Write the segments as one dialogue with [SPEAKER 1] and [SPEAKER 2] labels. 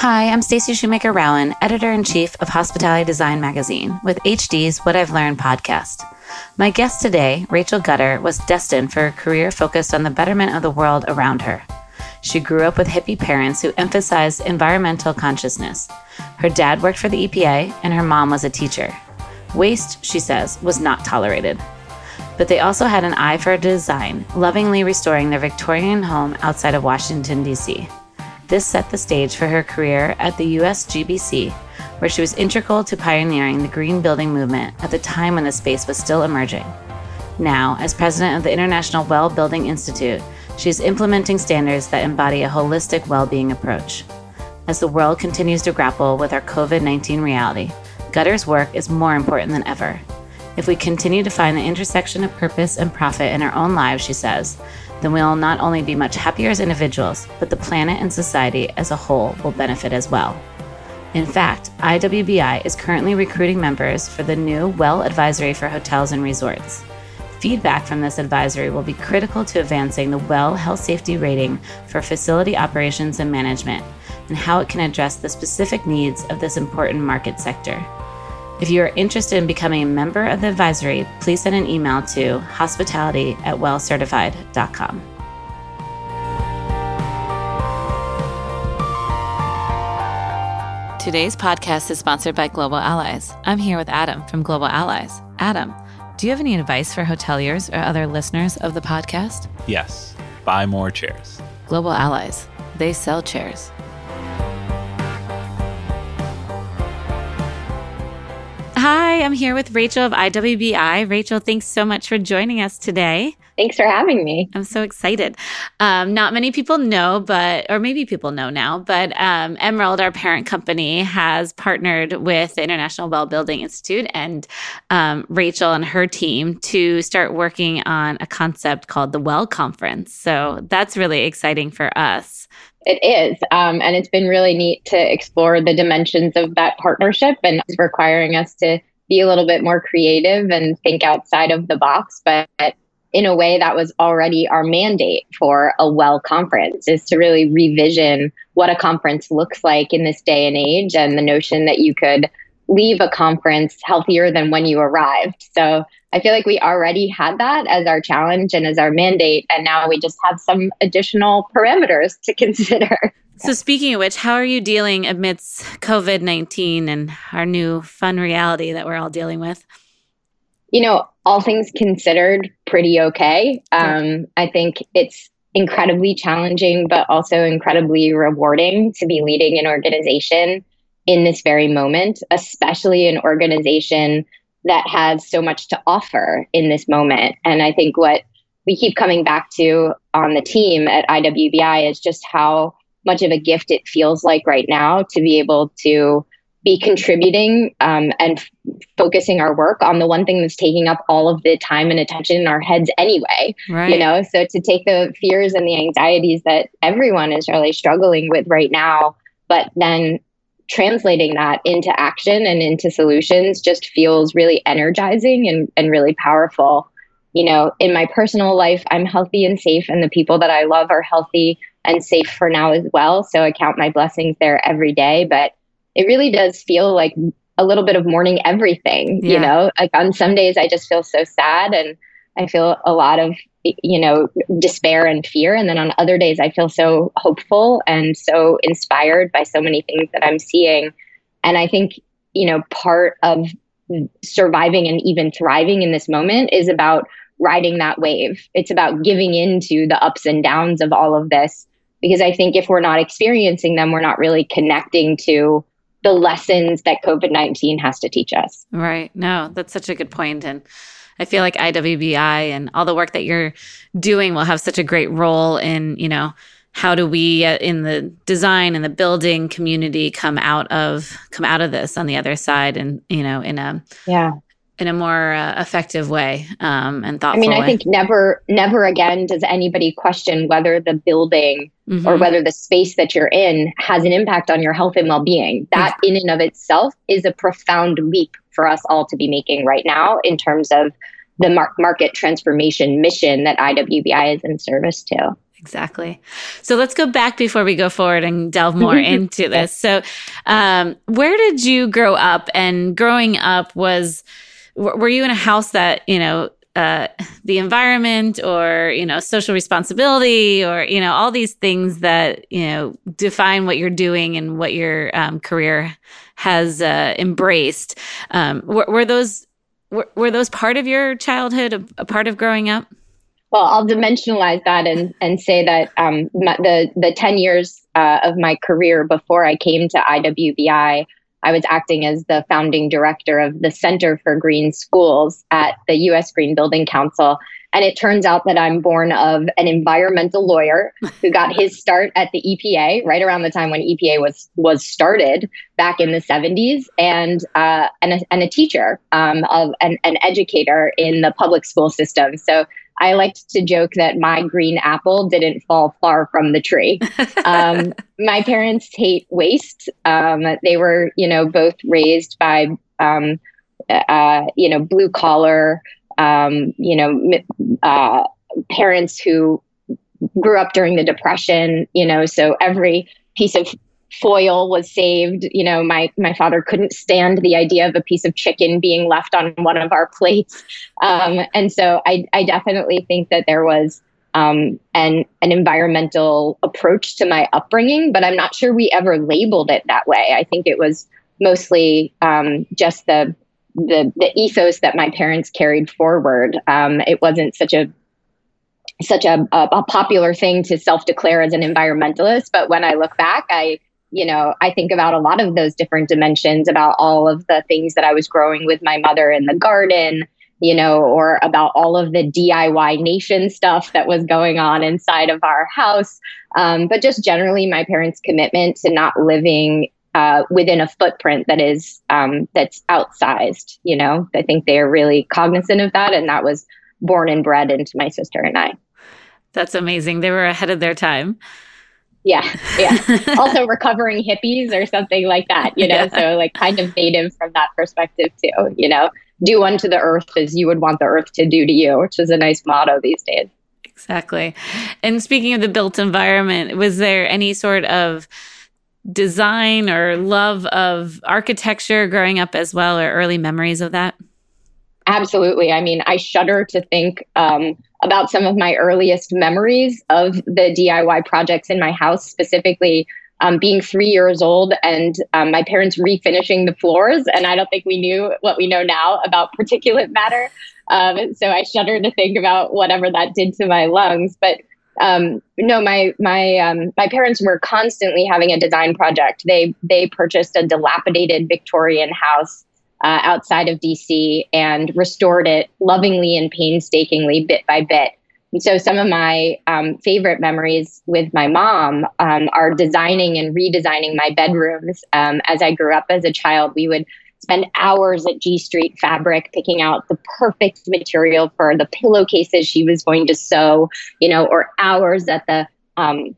[SPEAKER 1] Hi, I'm Stacy Shoemaker Rauen, editor in chief of Hospitality Design Magazine, with HD's What I've Learned podcast. My guest today, Rachel Gutter, was destined for a career focused on the betterment of the world around her. She grew up with hippie parents who emphasized environmental consciousness. Her dad worked for the EPA, and her mom was a teacher. Waste, she says, was not tolerated. But they also had an eye for design, lovingly restoring their Victorian home outside of Washington, D.C. This set the stage for her career at the USGBC, where she was integral to pioneering the green building movement at the time when the space was still emerging. Now, as president of the International Well Building Institute, she is implementing standards that embody a holistic well being approach. As the world continues to grapple with our COVID 19 reality, Gutter's work is more important than ever. If we continue to find the intersection of purpose and profit in our own lives, she says, then we'll not only be much happier as individuals, but the planet and society as a whole will benefit as well. In fact, IWBI is currently recruiting members for the new Well Advisory for Hotels and Resorts. Feedback from this advisory will be critical to advancing the Well Health Safety Rating for facility operations and management and how it can address the specific needs of this important market sector. If you are interested in becoming a member of the advisory, please send an email to hospitality at wellcertified.com. Today's podcast is sponsored by Global Allies. I'm here with Adam from Global Allies. Adam, do you have any advice for hoteliers or other listeners of the podcast?
[SPEAKER 2] Yes, buy more chairs.
[SPEAKER 1] Global Allies, they sell chairs. Hi, I'm here with Rachel of IWBI. Rachel, thanks so much for joining us today.
[SPEAKER 3] Thanks for having me.
[SPEAKER 1] I'm so excited. Um, not many people know, but, or maybe people know now, but um, Emerald, our parent company, has partnered with the International Well Building Institute and um, Rachel and her team to start working on a concept called the Well Conference. So that's really exciting for us.
[SPEAKER 3] It is. Um, and it's been really neat to explore the dimensions of that partnership and it's requiring us to be a little bit more creative and think outside of the box. But in a way, that was already our mandate for a well conference is to really revision what a conference looks like in this day and age and the notion that you could leave a conference healthier than when you arrived. So I feel like we already had that as our challenge and as our mandate. And now we just have some additional parameters to consider.
[SPEAKER 1] So, speaking of which, how are you dealing amidst COVID 19 and our new fun reality that we're all dealing with?
[SPEAKER 3] You know, all things considered, pretty okay. Um, I think it's incredibly challenging, but also incredibly rewarding to be leading an organization in this very moment, especially an organization that has so much to offer in this moment. And I think what we keep coming back to on the team at IWBI is just how much of a gift it feels like right now to be able to be contributing um, and f- focusing our work on the one thing that's taking up all of the time and attention in our heads anyway right. you know so to take the fears and the anxieties that everyone is really struggling with right now but then translating that into action and into solutions just feels really energizing and, and really powerful. You know, in my personal life, I'm healthy and safe, and the people that I love are healthy and safe for now as well. So I count my blessings there every day. But it really does feel like a little bit of mourning everything, yeah. you know? Like on some days, I just feel so sad and I feel a lot of you know despair and fear and then on other days i feel so hopeful and so inspired by so many things that i'm seeing and i think you know part of surviving and even thriving in this moment is about riding that wave it's about giving into the ups and downs of all of this because i think if we're not experiencing them we're not really connecting to the lessons that covid-19 has to teach us.
[SPEAKER 1] Right. No that's such a good point. And I feel like IWBI and all the work that you're doing will have such a great role in, you know, how do we uh, in the design and the building community come out of come out of this on the other side and you know in a
[SPEAKER 3] yeah
[SPEAKER 1] in a more uh, effective way um, and thoughtful.
[SPEAKER 3] I mean, I
[SPEAKER 1] way.
[SPEAKER 3] think never, never again does anybody question whether the building mm-hmm. or whether the space that you're in has an impact on your health and well-being. That, in and of itself, is a profound leap for us all to be making right now in terms of the mar- market transformation mission that IWBI is in service to.
[SPEAKER 1] Exactly. So let's go back before we go forward and delve more into this. So, um, where did you grow up? And growing up was, were you in a house that you know uh, the environment or you know social responsibility or you know all these things that you know define what you're doing and what your um, career has uh, embraced um, were, were, those were, were, those part of your childhood a, a, part of growing up?
[SPEAKER 3] Well i'll dimensionalize that and, and say that um, my, the, the 10 years uh, of my career before i came to iwbi I was acting as the founding director of the Center for Green Schools at the US Green Building Council. And it turns out that I'm born of an environmental lawyer who got his start at the EPA right around the time when EPA was was started back in the 70s, and uh, and, a, and a teacher um, of an, an educator in the public school system. So I liked to joke that my green apple didn't fall far from the tree. Um, my parents hate waste. Um, they were, you know, both raised by, um, uh, you know, blue collar, um, you know, uh, parents who grew up during the Depression, you know, so every piece of foil was saved. You know, my my father couldn't stand the idea of a piece of chicken being left on one of our plates, um, and so I I definitely think that there was um, an an environmental approach to my upbringing, but I'm not sure we ever labeled it that way. I think it was mostly um, just the the the ethos that my parents carried forward. Um, it wasn't such a such a, a, a popular thing to self declare as an environmentalist, but when I look back, I you know, I think about a lot of those different dimensions about all of the things that I was growing with my mother in the garden, you know, or about all of the DIY nation stuff that was going on inside of our house. Um, but just generally, my parents' commitment to not living uh, within a footprint that is um, that's outsized. You know, I think they are really cognizant of that, and that was born and bred into my sister and I.
[SPEAKER 1] That's amazing. They were ahead of their time.
[SPEAKER 3] Yeah, yeah. also recovering hippies or something like that, you know, yeah. so like kind of native from that perspective too, you know, do unto the earth as you would want the earth to do to you, which is a nice motto these days.
[SPEAKER 1] Exactly. And speaking of the built environment, was there any sort of design or love of architecture growing up as well, or early memories of that?
[SPEAKER 3] Absolutely. I mean, I shudder to think um, about some of my earliest memories of the DIY projects in my house, specifically um, being three years old and um, my parents refinishing the floors. And I don't think we knew what we know now about particulate matter. Um, so I shudder to think about whatever that did to my lungs. But um, no, my my um, my parents were constantly having a design project. They they purchased a dilapidated Victorian house uh, outside of DC and restored it lovingly and painstakingly, bit by bit. And so, some of my um, favorite memories with my mom um, are designing and redesigning my bedrooms. Um, as I grew up as a child, we would spend hours at G Street Fabric picking out the perfect material for the pillowcases she was going to sew, you know, or hours at the um,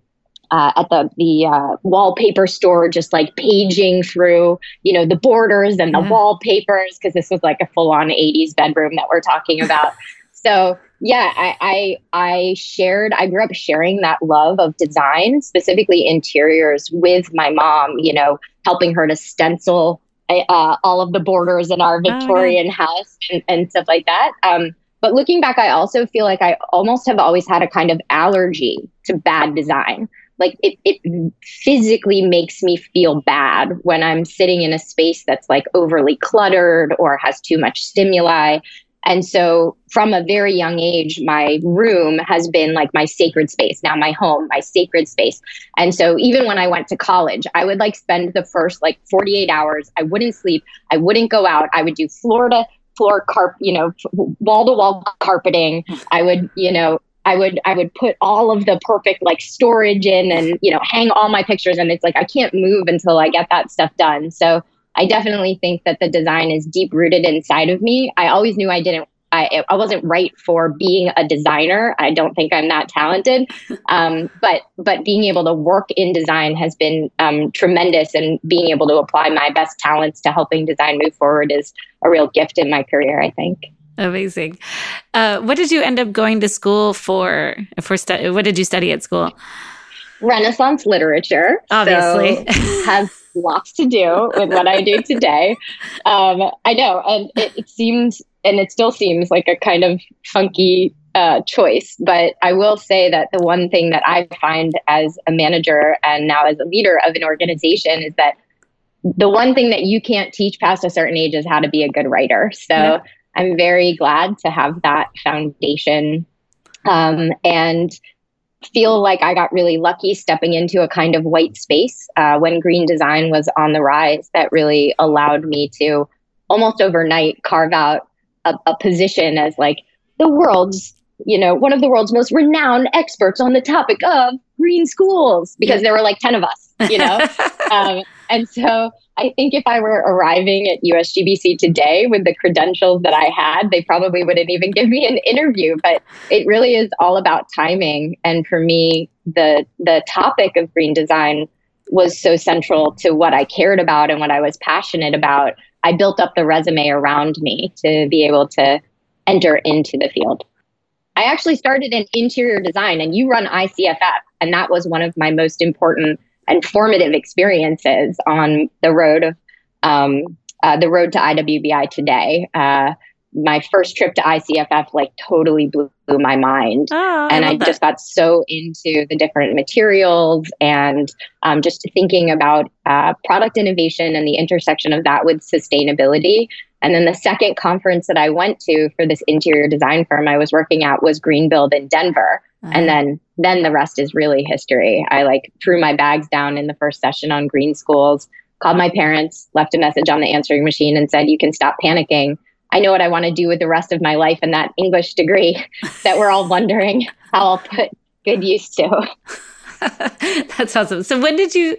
[SPEAKER 3] uh, at the the uh, wallpaper store, just like paging through, you know, the borders and the yeah. wallpapers because this was like a full on '80s bedroom that we're talking about. so yeah, I, I I shared. I grew up sharing that love of design, specifically interiors, with my mom. You know, helping her to stencil uh, all of the borders in our oh, Victorian oh, house and, and, stuff like that. Um, but looking back, I also feel like I almost have always had a kind of allergy to bad design like it, it physically makes me feel bad when I'm sitting in a space that's like overly cluttered or has too much stimuli. And so from a very young age, my room has been like my sacred space, now my home, my sacred space. And so even when I went to college, I would like spend the first like 48 hours. I wouldn't sleep. I wouldn't go out. I would do Florida floor carp, you know, wall to wall carpeting. I would, you know, I would I would put all of the perfect like storage in and you know hang all my pictures and it's like I can't move until I get that stuff done. So I definitely think that the design is deep rooted inside of me. I always knew I didn't I, I wasn't right for being a designer. I don't think I'm that talented, um, but but being able to work in design has been um, tremendous, and being able to apply my best talents to helping design move forward is a real gift in my career. I think.
[SPEAKER 1] Amazing. Uh, what did you end up going to school for? For stu- what did you study at school?
[SPEAKER 3] Renaissance literature.
[SPEAKER 1] Obviously,
[SPEAKER 3] so has lots to do with what I do today. Um, I know, and it, it seems, and it still seems like a kind of funky uh, choice. But I will say that the one thing that I find as a manager and now as a leader of an organization is that the one thing that you can't teach past a certain age is how to be a good writer. So yeah. I'm very glad to have that foundation um, and feel like I got really lucky stepping into a kind of white space uh, when green design was on the rise that really allowed me to almost overnight carve out a, a position as like the world's you know, one of the world's most renowned experts on the topic of green schools because there were like 10 of us, you know? um, and so I think if I were arriving at USGBC today with the credentials that I had, they probably wouldn't even give me an interview. But it really is all about timing. And for me, the the topic of green design was so central to what I cared about and what I was passionate about. I built up the resume around me to be able to enter into the field. I actually started in interior design and you run ICFF. And that was one of my most important and formative experiences on the road of um, uh, the road to IWBI today. Uh, my first trip to ICFF like totally blew, my mind.
[SPEAKER 1] Oh,
[SPEAKER 3] and I,
[SPEAKER 1] I
[SPEAKER 3] just got so into the different materials and um, just thinking about uh, product innovation and the intersection of that with sustainability. And then the second conference that I went to for this interior design firm I was working at was Greenbuild in Denver. Uh-huh. And then then the rest is really history. I like threw my bags down in the first session on green schools, called my parents, left a message on the answering machine and said, "You can stop panicking. I know what I want to do with the rest of my life and that English degree that we're all wondering how I'll put good use to."
[SPEAKER 1] That's awesome. So when did you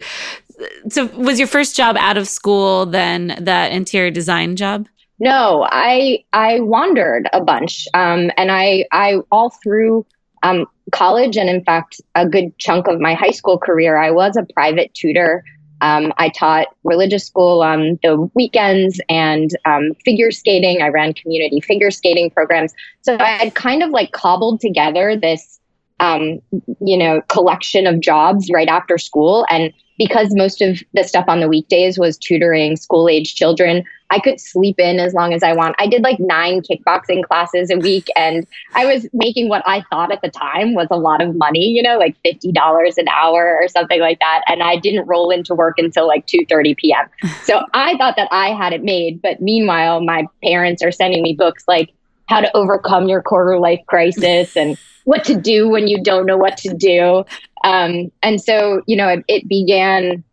[SPEAKER 1] so was your first job out of school then that interior design job?
[SPEAKER 3] No, I I wandered a bunch, um, and I I all through um, college, and in fact, a good chunk of my high school career, I was a private tutor. Um, I taught religious school on the weekends and um, figure skating. I ran community figure skating programs. So I had kind of like cobbled together this, um, you know, collection of jobs right after school. And because most of the stuff on the weekdays was tutoring school age children, I could sleep in as long as I want. I did like nine kickboxing classes a week and I was making what I thought at the time was a lot of money, you know, like $50 an hour or something like that. And I didn't roll into work until like 2:30 p.m. So I thought that I had it made, but meanwhile my parents are sending me books like how to overcome your quarter life crisis and what to do when you don't know what to do. Um, and so, you know, it, it began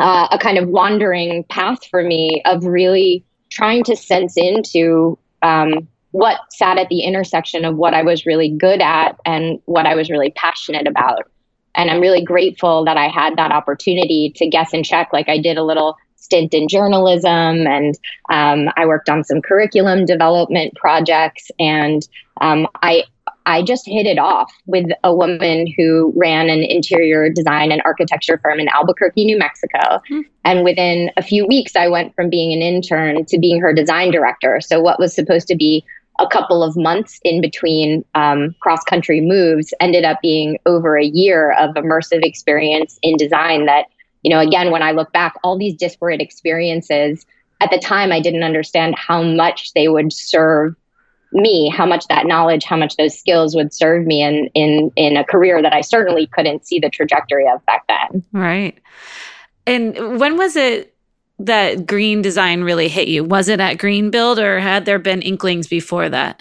[SPEAKER 3] uh, a kind of wandering path for me of really trying to sense into um, what sat at the intersection of what I was really good at and what I was really passionate about. And I'm really grateful that I had that opportunity to guess and check. Like I did a little stint in journalism and um, I worked on some curriculum development projects. And um, I I just hit it off with a woman who ran an interior design and architecture firm in Albuquerque, New Mexico. Mm-hmm. And within a few weeks, I went from being an intern to being her design director. So, what was supposed to be a couple of months in between um, cross country moves ended up being over a year of immersive experience in design that, you know, again, when I look back, all these disparate experiences, at the time, I didn't understand how much they would serve me how much that knowledge how much those skills would serve me in in in a career that i certainly couldn't see the trajectory of back then.
[SPEAKER 1] Right. And when was it that green design really hit you? Was it at greenbuild or had there been inklings before that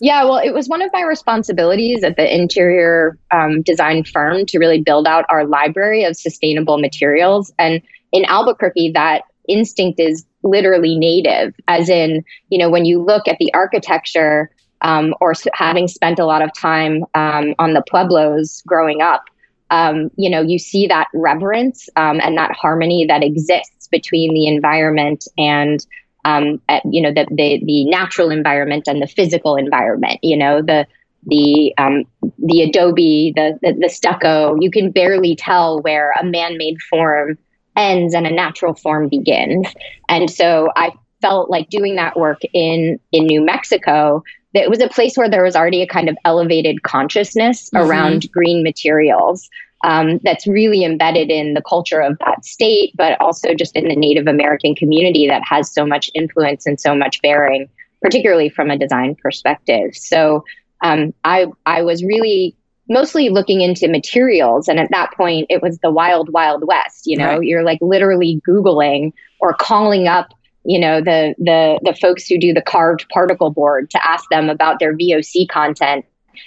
[SPEAKER 3] yeah, well, it was one of my responsibilities at the interior um, design firm to really build out our library of sustainable materials. And in Albuquerque, that instinct is literally native, as in, you know, when you look at the architecture um, or having spent a lot of time um, on the Pueblos growing up, um, you know, you see that reverence um, and that harmony that exists between the environment and, um, at, you know, the, the, the natural environment and the physical environment. You know, the the um, the adobe, the, the the stucco. You can barely tell where a man-made form ends and a natural form begins. And so I felt like doing that work in in New Mexico that it was a place where there was already a kind of elevated consciousness mm-hmm. around green materials um, that's really embedded in the culture of that state, but also just in the Native American community that has so much influence and so much bearing, particularly from a design perspective. So um, I I was really mostly looking into materials, and at that point, it was the wild wild west. You know, right. you're like literally googling or calling up you know the the the folks who do the carved particle board to ask them about their VOC content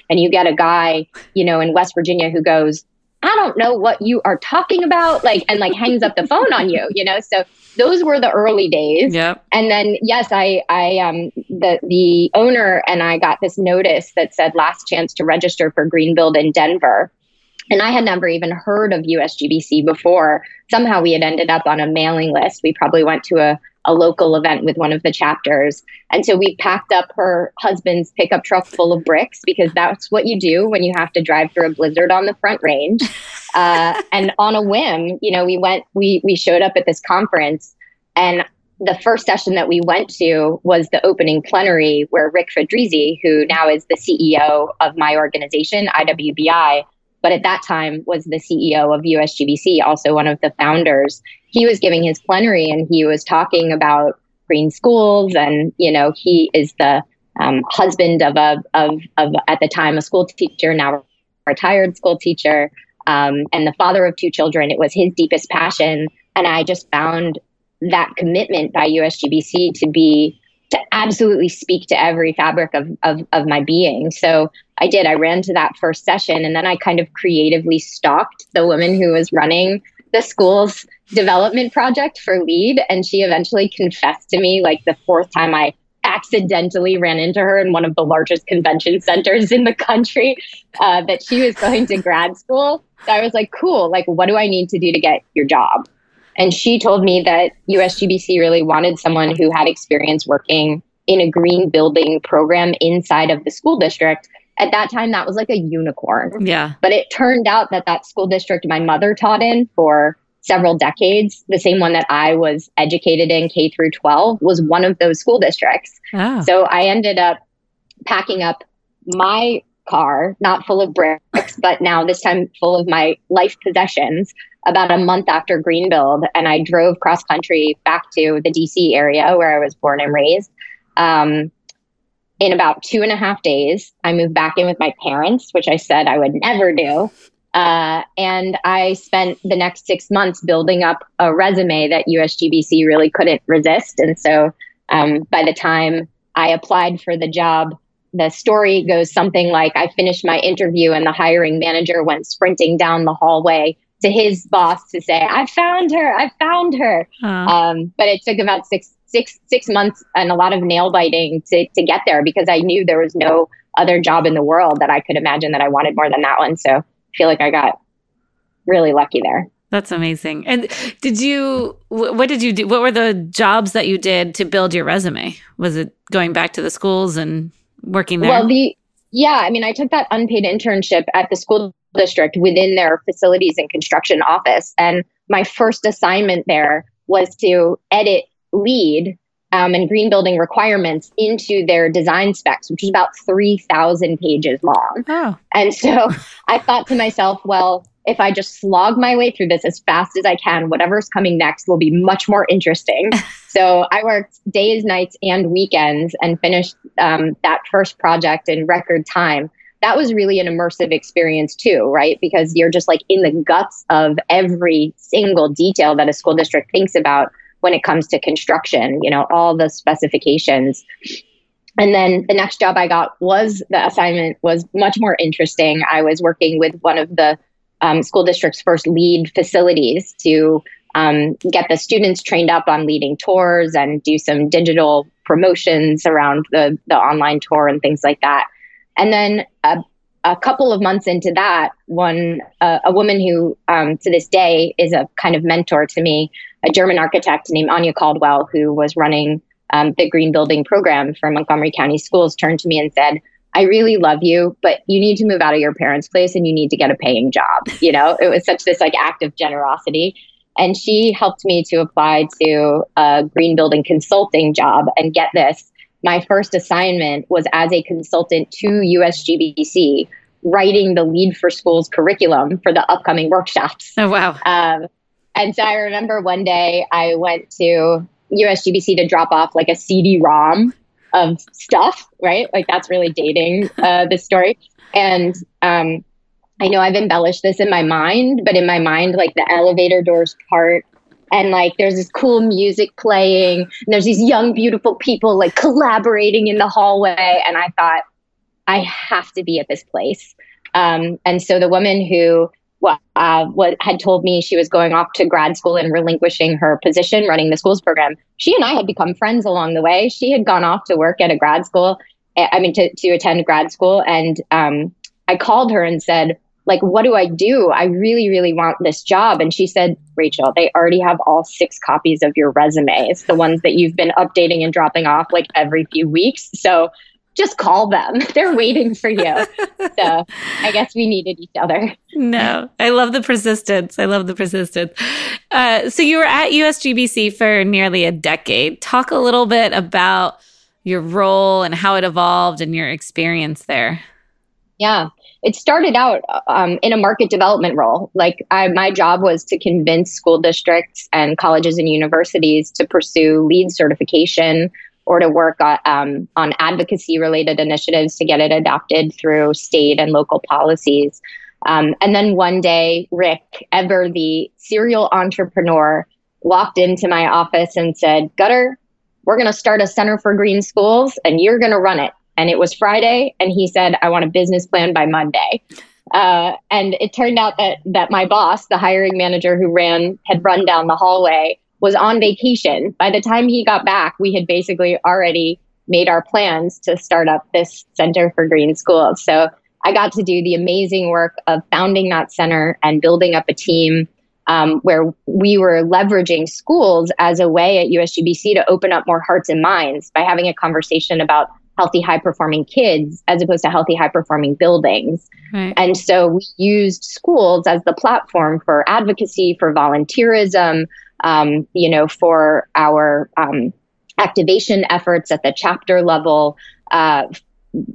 [SPEAKER 3] and you get a guy you know in West Virginia who goes I don't know what you are talking about like and like hangs up the phone on you you know so those were the early days
[SPEAKER 1] yep.
[SPEAKER 3] and then yes I I um the the owner and I got this notice that said last chance to register for Greenbuild in Denver and I had never even heard of USGBC before. Somehow we had ended up on a mailing list. We probably went to a a local event with one of the chapters. And so we packed up her husband's pickup truck full of bricks because that's what you do when you have to drive through a blizzard on the front range. Uh, and on a whim, you know, we went, we, we showed up at this conference and the first session that we went to was the opening plenary where Rick Fedrizzi, who now is the CEO of my organization, IWBI, but at that time was the CEO of USGBC, also one of the founders. He was giving his plenary and he was talking about green schools, and you know he is the um, husband of a of of at the time a school teacher, now retired school teacher, um, and the father of two children. It was his deepest passion, and I just found that commitment by USGBC to be to absolutely speak to every fabric of, of, of my being. So I did. I ran to that first session and then I kind of creatively stalked the woman who was running the school's development project for LEED And she eventually confessed to me like the fourth time I accidentally ran into her in one of the largest convention centers in the country uh, that she was going to grad school. So I was like, cool, like, what do I need to do to get your job? And she told me that USGBC really wanted someone who had experience working in a green building program inside of the school district. At that time, that was like a unicorn.
[SPEAKER 1] Yeah.
[SPEAKER 3] But it turned out that that school district my mother taught in for several decades, the same one that I was educated in K through 12, was one of those school districts. Oh. So I ended up packing up my car, not full of bricks, but now this time full of my life possessions, about a month after Greenbuild, and I drove cross country back to the DC area where I was born and raised. Um, in about two and a half days, I moved back in with my parents, which I said I would never do. Uh, and I spent the next six months building up a resume that USGBC really couldn't resist. And so um, by the time I applied for the job, the story goes something like I finished my interview and the hiring manager went sprinting down the hallway to his boss to say, "I found her! I found her!" Um, but it took about six six six months and a lot of nail biting to to get there because I knew there was no other job in the world that I could imagine that I wanted more than that one. So feel like I got really lucky there.
[SPEAKER 1] That's amazing. And did you, what did you do? What were the jobs that you did to build your resume? Was it going back to the schools and working there?
[SPEAKER 3] Well, the, yeah, I mean, I took that unpaid internship at the school district within their facilities and construction office. And my first assignment there was to edit LEED um, and green building requirements into their design specs, which is about 3,000 pages long. Oh. And so I thought to myself, well, if I just slog my way through this as fast as I can, whatever's coming next will be much more interesting. so I worked days, nights, and weekends and finished um, that first project in record time that was really an immersive experience too, right? Because you're just like in the guts of every single detail that a school district thinks about when it comes to construction, you know, all the specifications. And then the next job I got was the assignment was much more interesting. I was working with one of the um, school district's first LEED facilities to um, get the students trained up on leading tours and do some digital promotions around the, the online tour and things like that. And then a, a couple of months into that, one uh, a woman who um, to this day is a kind of mentor to me, a German architect named Anja Caldwell, who was running um, the green building program for Montgomery County Schools, turned to me and said, I really love you, but you need to move out of your parents' place and you need to get a paying job. You know, it was such this like act of generosity. And she helped me to apply to a green building consulting job. And get this, my first assignment was as a consultant to USGBC, writing the LEED for Schools curriculum for the upcoming workshops.
[SPEAKER 1] Oh, wow. Um,
[SPEAKER 3] and so I remember one day I went to USGBC to drop off like a CD ROM of stuff, right? Like that's really dating uh, the story. And um, I know I've embellished this in my mind, but in my mind, like the elevator doors part and like there's this cool music playing and there's these young beautiful people like collaborating in the hallway. And i thought i have to be at this place. Um, and so the woman who uh, what had told me she was going off to grad school and relinquishing her position running the schools program she and i had become friends along the way. She had gone off to work at a grad school eh, i mean to, to attend grad school. And um, i called her and said like what do i do? I really really want this job. And she said rachel they already have all six copies of your resumes the ones that you've been updating and dropping off like every few weeks. So just call them. They're waiting for you. So i guess we needed each other.
[SPEAKER 1] No i love the persistence. I love the persistence. Uh, so you were at usgbc for nearly a decade. Talk a little bit about your role and how it evolved and your experience there.
[SPEAKER 3] Yeah it started out um, in a market development role. Like I, my job was to convince school districts and colleges and universities to pursue LEED certification or to work on, um, on advocacy related initiatives to get it adopted through state and local policies. Um, and then one day, Rick, ever the serial entrepreneur, walked into my office and said, Gutter, we're going to start a Center for Green Schools and you're going to run it and it was Friday, and he said, "I want a business plan by Monday." Uh, and it turned out that that my boss, the hiring manager who ran had run down the hallway, was on vacation. By the time he got back, we had basically already made our plans to start up this Center for Green Schools. So I got to do the amazing work of founding that center and building up a team um, where we were leveraging schools as a way at USGBC to open up more hearts and minds by having a conversation about healthy, high performing kids as opposed to healthy, high performing buildings. Right. And so we used schools as the platform for advocacy, for volunteerism, um, you know, for our um, activation efforts at the chapter level. Uh,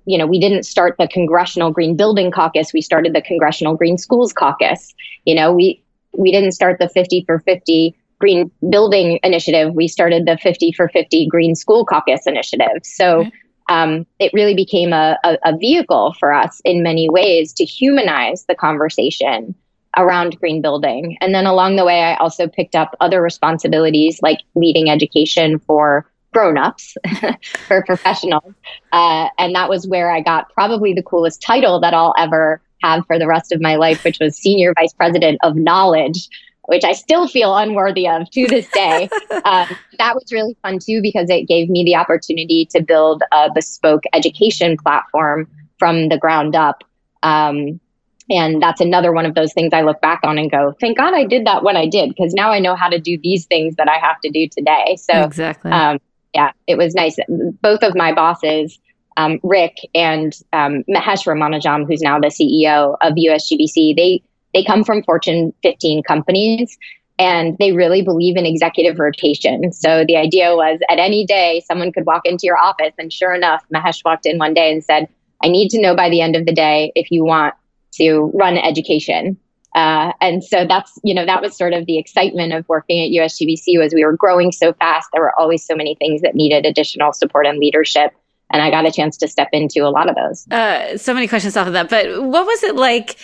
[SPEAKER 3] you know, we didn't start the Congressional Green Building Caucus. We started the Congressional Green Schools Caucus. You know, we we didn't start the 50 for 50 green building initiative. We started the 50 for 50 green school caucus initiative. So um, it really became a, a, a vehicle for us in many ways to humanize the conversation around green building. And then along the way, I also picked up other responsibilities like leading education for grown-ups for professionals uh, and that was where i got probably the coolest title that i'll ever have for the rest of my life which was senior vice president of knowledge which I still feel unworthy of to this day. um, that was really fun too because it gave me the opportunity to build a bespoke education platform from the ground up. Um, and that's another one of those things I look back on and go, thank God I did that when I did, because now I know how to do these things that I have to do today. So,
[SPEAKER 1] exactly. Um,
[SPEAKER 3] yeah, it was nice. Both of my bosses, um, Rick and um, Mahesh Ramanujam, who's now the CEO of USGBC, they they come from Fortune 15 companies and they really believe in executive rotation. So the idea was at any day, someone could walk into your office. And sure enough, Mahesh walked in one day and said, I need to know by the end of the day if you want to run education. Uh, and so that's, you know, that was sort of the excitement of working at USGBC was we were growing so fast. There were always so many things that needed additional support and leadership. And I got a chance to step into a lot of those.
[SPEAKER 1] Uh, so many questions off of that. But what was it like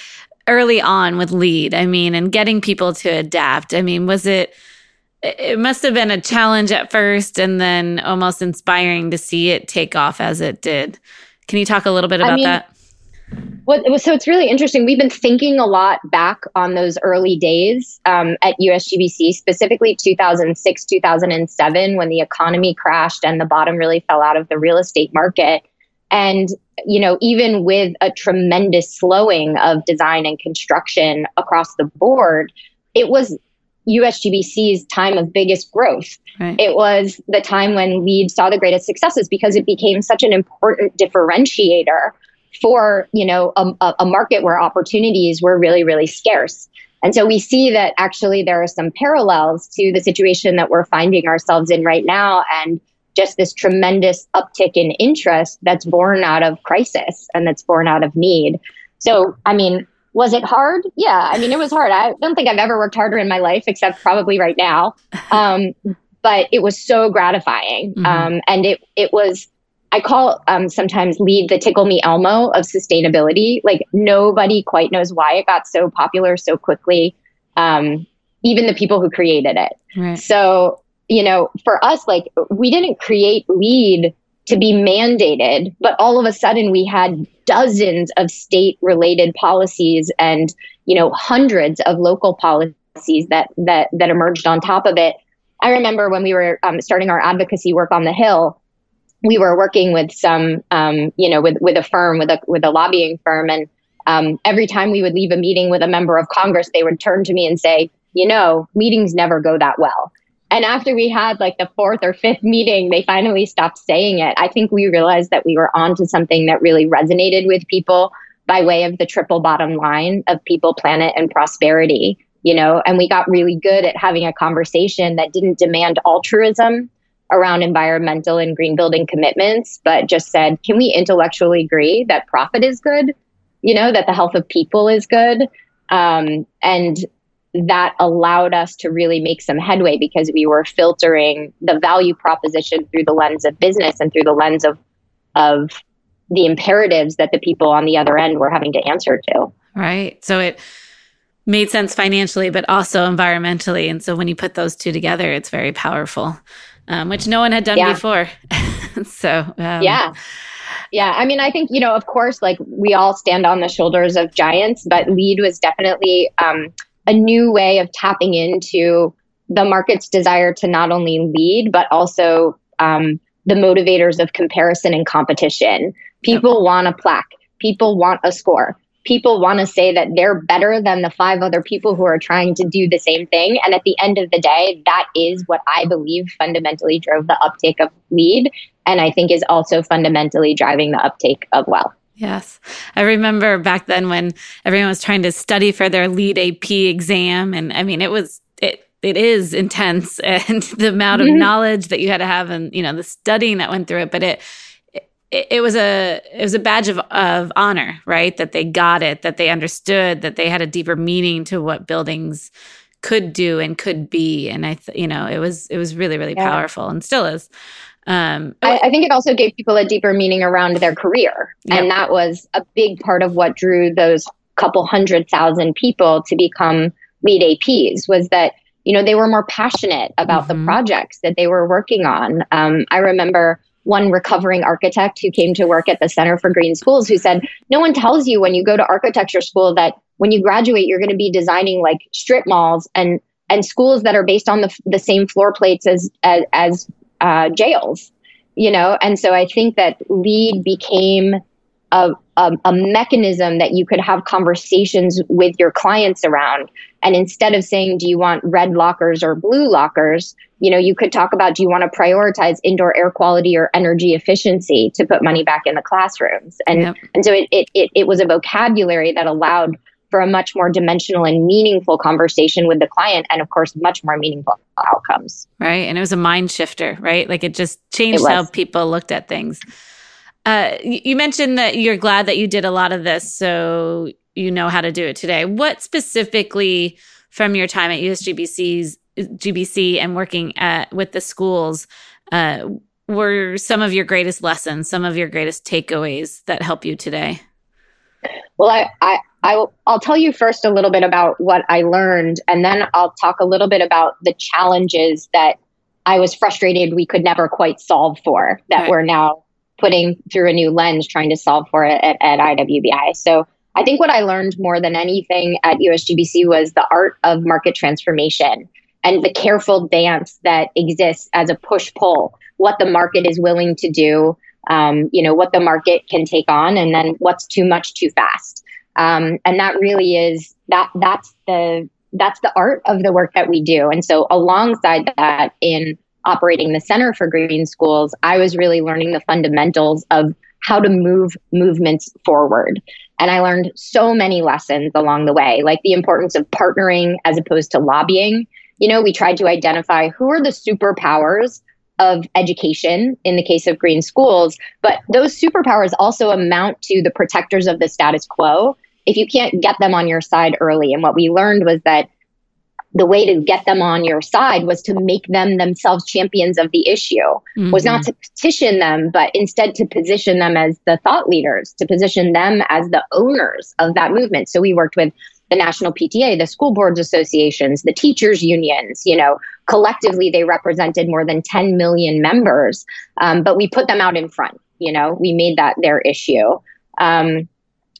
[SPEAKER 1] early on with LEED i mean and getting people to adapt i mean was it it must have been a challenge at first and then almost inspiring to see it take off as it did can you talk a little bit about I mean, that
[SPEAKER 3] well, so it's really interesting. We've been thinking a lot back on those early days um, at USGBC, specifically 2006, 2007, when the economy crashed and the bottom really fell out of the real estate market. And, you know, even with a tremendous slowing of design and construction across the board, it was USGBC's time of biggest growth. Right. It was the time when LEED saw the greatest successes because it became such an important differentiator for, you know, a, a market where opportunities were really, really scarce. And so we see that actually there are some parallels to the situation that we're finding ourselves in right now and just this tremendous uptick in interest that's born out of crisis and that's born out of need. So, I mean, was it hard? Yeah, I mean, it was hard. I don't think I've ever worked harder in my life, except probably right now. Um, but it was so gratifying, mm-hmm. um, and it it was. I call um, sometimes LEED the tickle me Elmo of sustainability. Like nobody quite knows why it got so popular so quickly. Um, even the people who created it. Right. So you know, for us, like we didn't create LEED to be mandated, but all of a sudden we had dozens of state related policies and, you know, hundreds of local policies that, that, that emerged on top of it. I remember when we were um, starting our advocacy work on the Hill, we were working with some, um, you know, with, with a firm, with a, with a lobbying firm. And um, every time we would leave a meeting with a member of Congress, they would turn to me and say, you know, meetings never go that well. And after we had like the fourth or fifth meeting, they finally stopped saying it. I think we realized that we were onto something that really resonated with people by way of the triple bottom line of people, planet, and prosperity. You know, and we got really good at having a conversation that didn't demand altruism around environmental and green building commitments, but just said, can we intellectually agree that profit is good? You know, that the health of people is good. Um, and that allowed us to really make some headway because we were filtering the value proposition through the lens of business and through the lens of of the imperatives that the people on the other end were having to answer to.
[SPEAKER 1] Right. So it made sense financially, but also environmentally. And so when you put those two together, it's very powerful, um, which no one had done yeah. before. so,
[SPEAKER 3] um, yeah. Yeah. I mean, I think, you know, of course, like we all stand on the shoulders of giants, but LEED was definitely, um, a new way of tapping into the market's desire to not only lead, but also um, the motivators of comparison and competition. People want a plaque, people want a score. People want to say that they're better than the five other people who are trying to do the same thing. And at the end of the day, that is what I believe fundamentally drove the uptake of LEED. And I think is also fundamentally driving the uptake of WELL.
[SPEAKER 1] Yes. I remember back then when everyone was trying to study for their LEED AP exam. And I mean, it was, it, it is intense and the amount of mm-hmm. knowledge that you had to have and, you know, the studying that went through it. But it, it, it was a it was a badge of, of honor, right? That they got it, that they understood, that they had a deeper meaning to what buildings could do and could be. And I, th- you know, it was it was really really yeah. powerful and still is.
[SPEAKER 3] Um, I, I, think it also gave people a deeper meaning around their career. Yep. And that was a big part of what drew those couple hundred thousand people to become LEED APs was that, you know, they were more passionate about mm-hmm. the projects that they were working on. Um, I remember one recovering architect who came to work at the Center for Green Schools who said, No one tells you when you go to architecture school that when you graduate, you're going to be designing like strip malls and and schools that are based on the, the same floor plates as, as, as uh, jails, you know? And so I think that LEED became a, a, a, mechanism that you could have conversations with your clients around. And instead of saying, do you want red lockers or blue lockers? You know, you could talk about, do you want to prioritize indoor air quality or energy efficiency to put money back in the classrooms? And, yep. and so it, it, it, it was a vocabulary that allowed for a much more dimensional and meaningful conversation with the client and of course much more meaningful outcomes.
[SPEAKER 1] Right. And it was a mind shifter right? Like it just changed it how people looked at things. Uh, you mentioned that you're glad that you did a lot of this so you know how to do it today. What specifically from your time at usgbc's gbc and working at with the schools uh, were some of your greatest lessons some of your greatest takeaways that help you today
[SPEAKER 3] well i, I I will, I'll tell you first a little bit about what I learned, and then I'll talk a little bit about the challenges that I was frustrated we could never quite solve for that right. we're now putting through a new lens trying to solve for it at, at IWBI. So I think what I learned more than anything at USGBC was the art of market transformation and the careful dance that exists as a push pull, what the market is willing to do, um, you know, what the market can take on, and then what's too much too fast. Um, and that really is that that's the that's the art of the work that we do. And so alongside that in operating the Center for Green Schools, I was really learning the fundamentals of how to move movements forward. And I learned so many lessons along the way, like the importance of partnering as opposed to lobbying. You know, we tried to identify who are the superpowers of education in the case of green schools, but those superpowers also amount to the protectors of the status quo if you can't get them on your side early. And what we learned was that the way to get them on your side was to make them themselves champions of the issue mm-hmm. was not to petition them but instead to position them as the thought leaders to position them as the owners of that movement so we worked with the national pta the school boards associations the teachers unions you know collectively they represented more than 10 million members um, but we put them out in front you know we made that their issue um,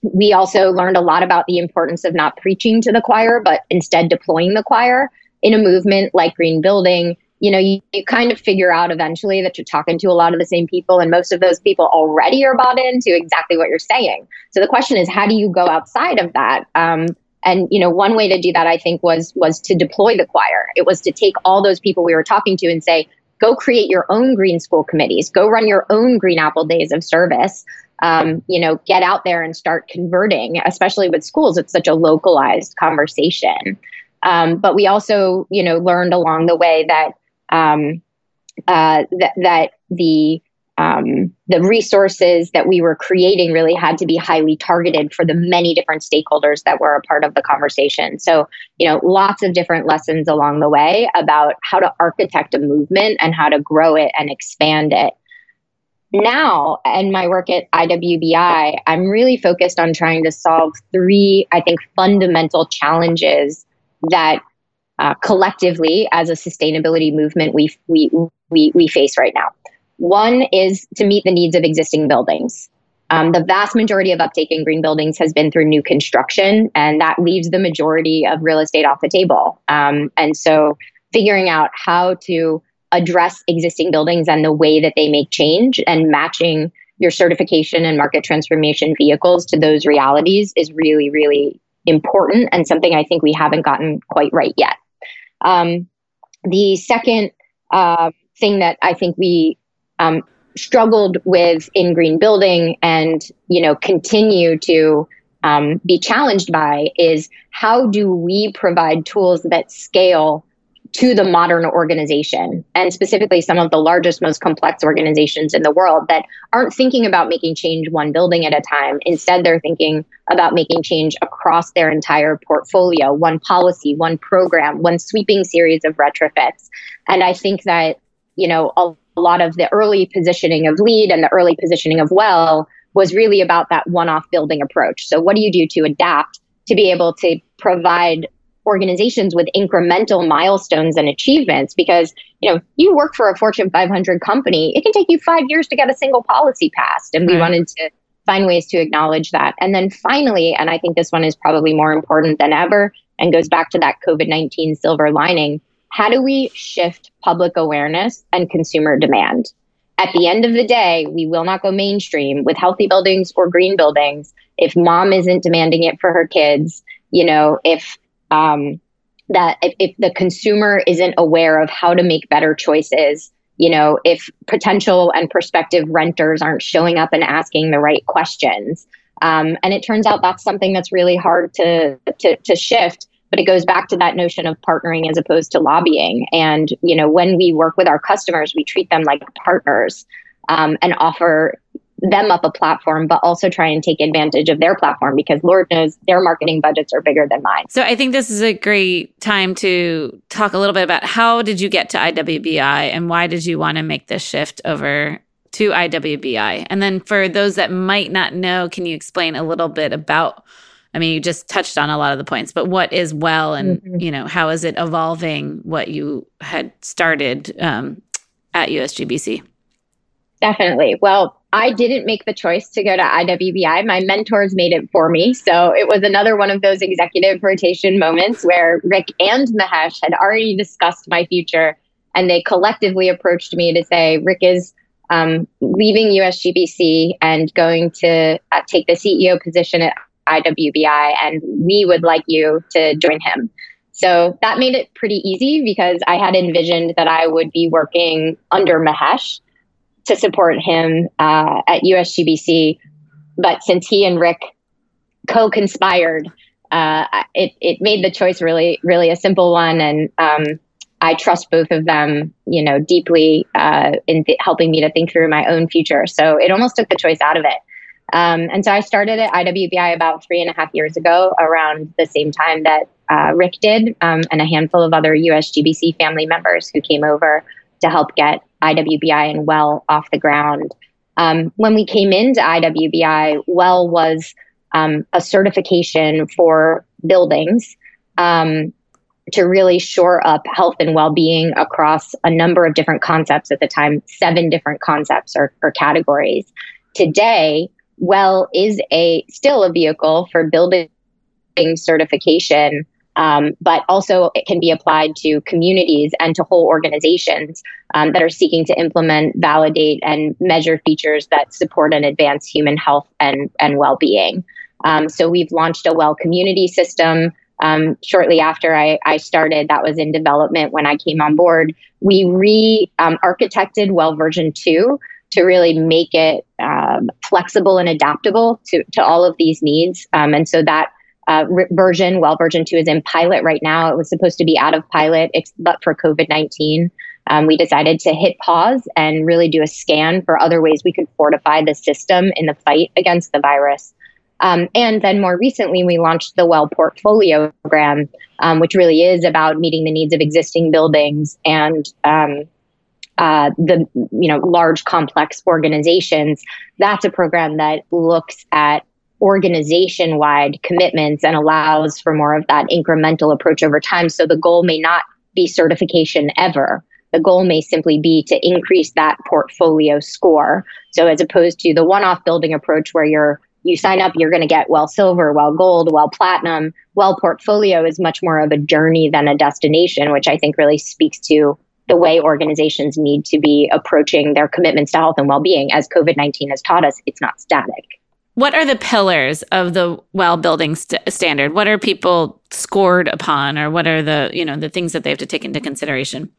[SPEAKER 3] we also learned a lot about the importance of not preaching to the choir, but instead deploying the choir in a movement like Green Building. You know, you, you kind of figure out eventually that you're talking to a lot of the same people, and most of those people already are bought into exactly what you're saying. So the question is, how do you go outside of that? Um, and you know, one way to do that, I think, was was to deploy the choir. It was to take all those people we were talking to and say, go create your own green school committees, go run your own Green Apple Days of Service, um, you know, get out there and start converting, especially with schools. It's such a localized conversation. Um, but we also, you know, learned along the way that um, uh, that, that the um, the resources that we were creating really had to be highly targeted for the many different stakeholders that were a part of the conversation. So, you know, lots of different lessons along the way about how to architect a movement and how to grow it and expand it now in my work at IWBI, I'm really focused on trying to solve three, I think, fundamental challenges that uh, collectively as a sustainability movement we, we, we, we face right now. One is to meet the needs of existing buildings. Um, the vast majority of uptake in green buildings has been through new construction, and that leaves the majority of real estate off the table. Um, and so, figuring out how to address existing buildings and the way that they make change and matching your certification and market transformation vehicles to those realities is really, really important and something I think we haven't gotten quite right yet. Um, the second uh, thing that I think we um, struggled with in green building and you know continue to um, be challenged by is how do we provide tools that scale to the modern organization and specifically some of the largest most complex organizations in the world that aren't thinking about making change one building at a time. Instead they're thinking about making change across their entire portfolio one policy one program one sweeping series of retrofits. And i think that you know a, a lot of the early positioning of LEED and the early positioning of well was really about that one-off building approach. So what do you do to adapt to be able to provide organizations with incremental milestones and achievements? Because you know you work for a fortune 500 company it can take you five years to get a single policy passed and we right. wanted to find ways to acknowledge that. And then finally and i think this one is probably more important than ever and goes back to that covid-19 silver lining how do we shift public awareness and consumer demand at the end of the day we will not go mainstream with healthy buildings or green buildings if mom isn't demanding it for her kids you know if um, that if, if the consumer isn't aware of how to make better choices, you know, if potential and prospective renters aren't showing up and asking the right questions. Um, and it turns out that's something that's really hard to, to, to shift but it goes back to that notion of partnering as opposed to lobbying and you know when we work with our customers we treat them like partners um, and offer them up a platform, but also try and take advantage of their platform because Lord knows their marketing budgets are bigger than mine.
[SPEAKER 1] So I think this is a great time to talk a little bit about how did you get to IWBI and why did you want to make this shift over to IWBI? And then for those that might not know, can you explain a little bit about I mean, you just touched on a lot of the points, but what is well and, mm-hmm. you know, how is it evolving what you had started um, at USGBC?
[SPEAKER 3] Definitely. Well, I didn't make the choice to go to IWBI. My mentors made it for me. So it was another one of those executive rotation moments where Rick and Mahesh had already discussed my future and they collectively approached me to say, Rick is um, leaving USGBC and going to uh, take the CEO position at IWBI, and we would like you to join him. So that made it pretty easy because I had envisioned that I would be working under Mahesh to support him uh, at USGBC. But since he and Rick co-conspired. Uh, it it made the choice really really a simple one, and um, I trust both of them, you know, deeply uh, in th- helping me to think through my own future. So it almost took the choice out of it. Um, and so I started at IWBI about three and a half years ago, around the same time that uh, Rick did, um, and a handful of other USGBC family members who came over to help get IWBI and Well off the ground. Um, when we came into IWBI, Well was um, a certification for buildings um, to really shore up health and well-being across a number of different concepts at the time seven different concepts or, or categories today well is a still a vehicle for building certification um, but also it can be applied to communities and to whole organizations um, that are seeking to implement, validate, and measure features that support and advance human health and, and well being. Um, so we've launched a well community system. Um, shortly after I, I, started, that was in development when I came on board. We re um, architected Well version 2 to really make it um, flexible and adaptable to, to all of these needs. and so that uh, version, well, version two is in pilot right now. It was supposed to be out of pilot, but for COVID 19, um, we decided to hit pause and really do a scan for other ways we could fortify the system in the fight against the virus. Um, and then more recently, we launched the Well Portfolio program, um, which really is about meeting the needs of existing buildings and um, uh, the you know large complex organizations. That's a program that looks at organization wide commitments and allows for more of that incremental approach over time. So the goal may not be certification ever. The goal may simply be to increase that portfolio score. So as opposed to the one off building approach where you're you sign up, you're going to get well silver, well gold, well platinum. Well portfolio is much more of a journey than a destination, which I think really speaks to the way organizations need to be approaching their commitments to health and well being. As COVID 19 has taught us, it's not static.
[SPEAKER 1] What are the pillars of the well building st- standard? What are people scored upon, or what are the you know the things that they have to take into consideration?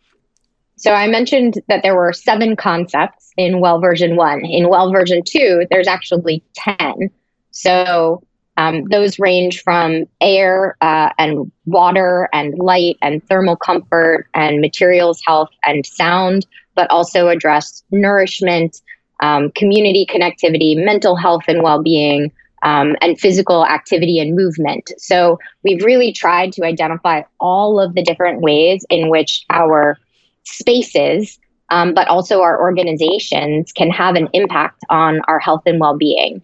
[SPEAKER 3] So I mentioned that there were seven concepts in well version one. In well version two, there's actually ten. So um, those range from air uh, and water and light and thermal comfort and materials health and sound, but also address nourishment, um, community connectivity, mental health and well being, um, and physical activity and movement. So we've really tried to identify all of the different ways in which our spaces, um, but also our organizations, can have an impact on our health and well being.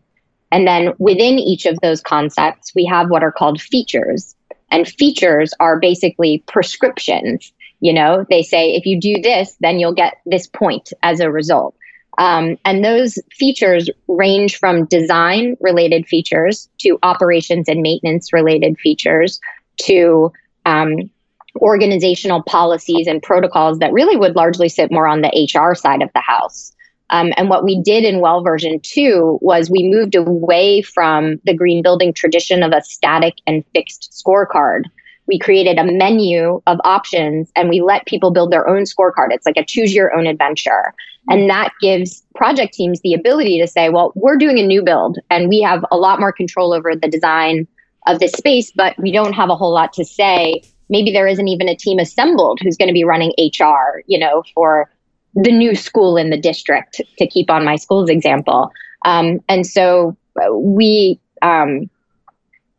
[SPEAKER 3] And then within each of those concepts, we have what are called features. And features are basically prescriptions. You know, they say if you do this, then you'll get this point as a result. Um, and those features range from design related features to operations and maintenance related features to um, organizational policies and protocols that really would largely sit more on the HR side of the house. Um, and what we did in Well version 2 was we moved away from the green building tradition of a static and fixed scorecard. We created a menu of options and we let people build their own scorecard. It's like a choose your own adventure. And that gives project teams the ability to say, well, we're doing a new build and we have a lot more control over the design of this space, but we don't have a whole lot to say. Maybe there isn't even a team assembled who's going to be running HR, you know, for the new school in the district, to keep on my school's example. Um, and so uh, we, um,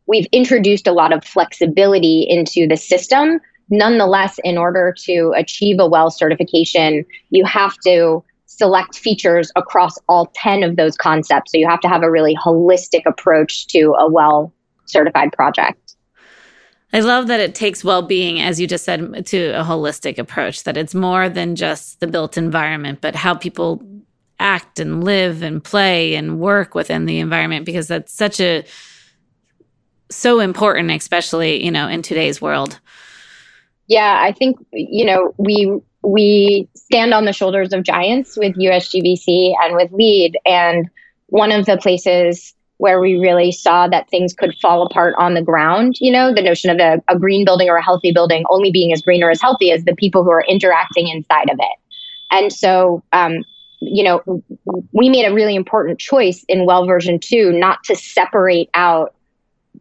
[SPEAKER 3] we've introduced a lot of flexibility into the system. Nonetheless, in order to achieve a well certification, you have to select features across all 10 of those concepts. So you have to have a really holistic approach to a well certified project.
[SPEAKER 1] I love that it takes well being, as you just said, to a holistic approach, that it's more than just the built environment, but how people act and live and play and work within the environment, because that's such a so important, especially, you know, in today's world.
[SPEAKER 3] Yeah, I think, you know, we we stand on the shoulders of giants with USGBC and with LEED. And one of the places where we really saw that things could fall apart on the ground, you know, the notion of a, a green building or a healthy building only being as green or as healthy as the people who are interacting inside of it. And so, um, you know, we made a really important choice in Well version 2 not to separate out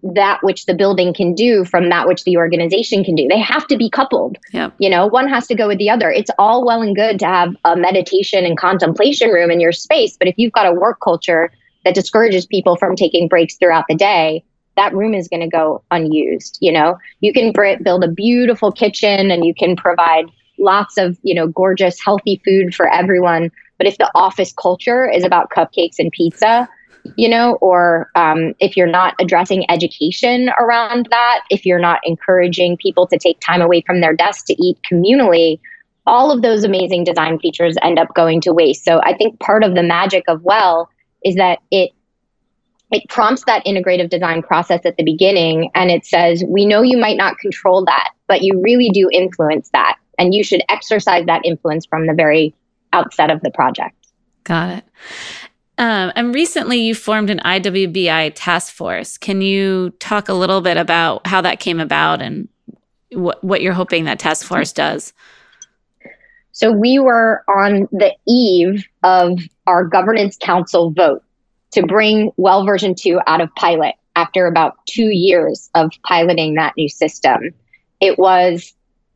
[SPEAKER 3] that which the building can do from that which the organization can do. They have to be coupled.
[SPEAKER 1] Yep.
[SPEAKER 3] You know, one has to go with the other. It's all well and good to have a meditation and contemplation room in your space, but if you've got a work culture that discourages people from taking breaks throughout the day, that room is going to go unused. You know, you can build a beautiful kitchen and you can provide lots of, you know, gorgeous, healthy food for everyone. But if the office culture is about cupcakes and pizza, you know, or um, if you're not addressing education around that, if you're not encouraging people to take time away from their desk to eat communally, all of those amazing design features end up going to waste. So I think part of the magic of Well is that it it prompts that integrative design process at the beginning and it says, we know you might not control that, but you really do influence that. And you should exercise that influence from the very outset of the project.
[SPEAKER 1] Got it. Um, and recently you formed an IWBI task force. Can you talk a little bit about how that came about and what, what you're hoping that task force does?
[SPEAKER 3] So we were on the eve of our governance council vote to bring well version 2 out of pilot after about two years of piloting that new system. It was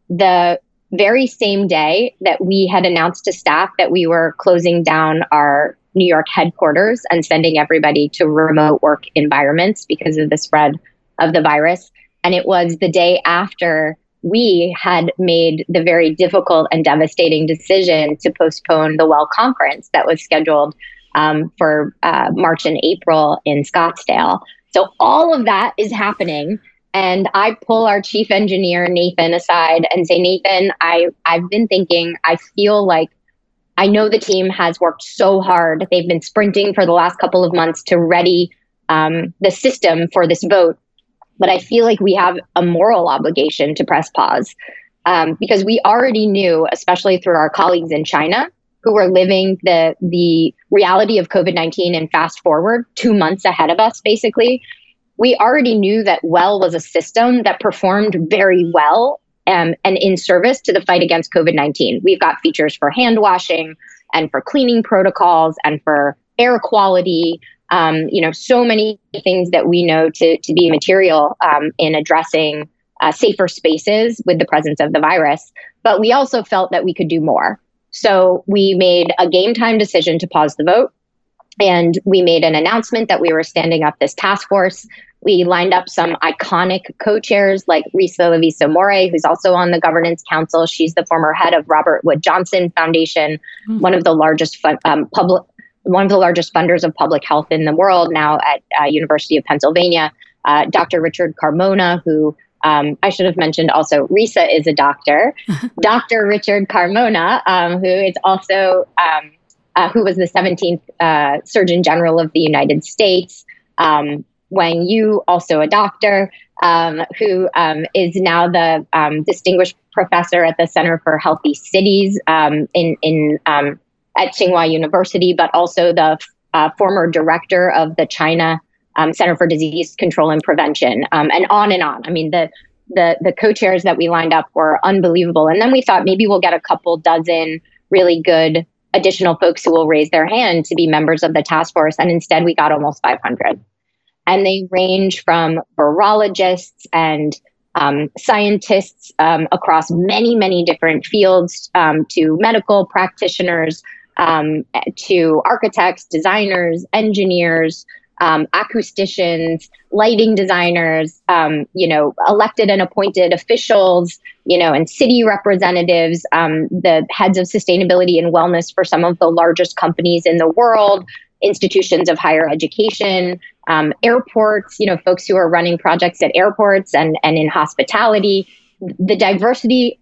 [SPEAKER 3] the very same day that we had announced to staff that we were closing down our New York headquarters and sending everybody to remote work environments because of the spread of the virus. And it was the day after we had made the very difficult and devastating decision to postpone the Well conference that was scheduled um, for uh, March and April in Scottsdale. So all of that is happening. And I pull our chief engineer, Nathan, aside and say, Nathan, I, I've been thinking, I feel like I know the team has worked so hard. They've been sprinting for the last couple of months to ready um, the system for this vote. But I feel like we have a moral obligation to press pause um, because we already knew, especially through our colleagues in China, who were living the the reality of COVID nineteen and fast forward two months ahead of us, basically. We already knew that Well was a system that performed very well um, and in service to the fight against COVID 19. We've got features for hand washing and for cleaning protocols and for air quality. Um, you know, so many things that we know to, to be material um, in addressing uh, safer spaces with the presence of the virus. But we also felt that we could do more. So we made a game time decision to pause the vote. And we made an announcement that we were standing up this task force we lined up some iconic co-chairs like Risa Lavizzo-Mourey, who's also on the governance council. She's the former head of Robert Wood Johnson Foundation, mm-hmm. one of the largest fun, um, public, one of the largest funders of public health in the world now at uh, University of Pennsylvania. Uh, Dr. Richard Carmona, who um, I should have mentioned also, Risa is a doctor. Dr. Richard Carmona, um, who is also um, uh, who was the 17th uh, Surgeon General of the United States. Um, Wang Yu, also a doctor, um, who um, is now the um, distinguished professor at the Center for Healthy Cities um, in, in um, at Tsinghua University, but also the uh, former director of the China um, Center for Disease Control and Prevention, and on and on. I mean, the the the co-chairs that we lined up were unbelievable, and then we thought maybe we'll get a couple dozen really good additional folks who will raise their hand to be members of the task force, and instead we got almost 500 and they range from virologists and um, scientists um, across many, many different fields um, to medical practitioners, um, to architects, designers, engineers, um, acousticians, lighting designers, um, you know, elected and appointed officials, you know, and city representatives, the heads of sustainability and wellness for some of the largest companies in the world, institutions of higher education, um, airports, you know, folks who are running projects at airports and, and in hospitality. The diversity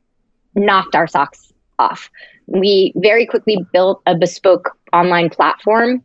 [SPEAKER 3] knocked our socks off. We very quickly built a bespoke online platform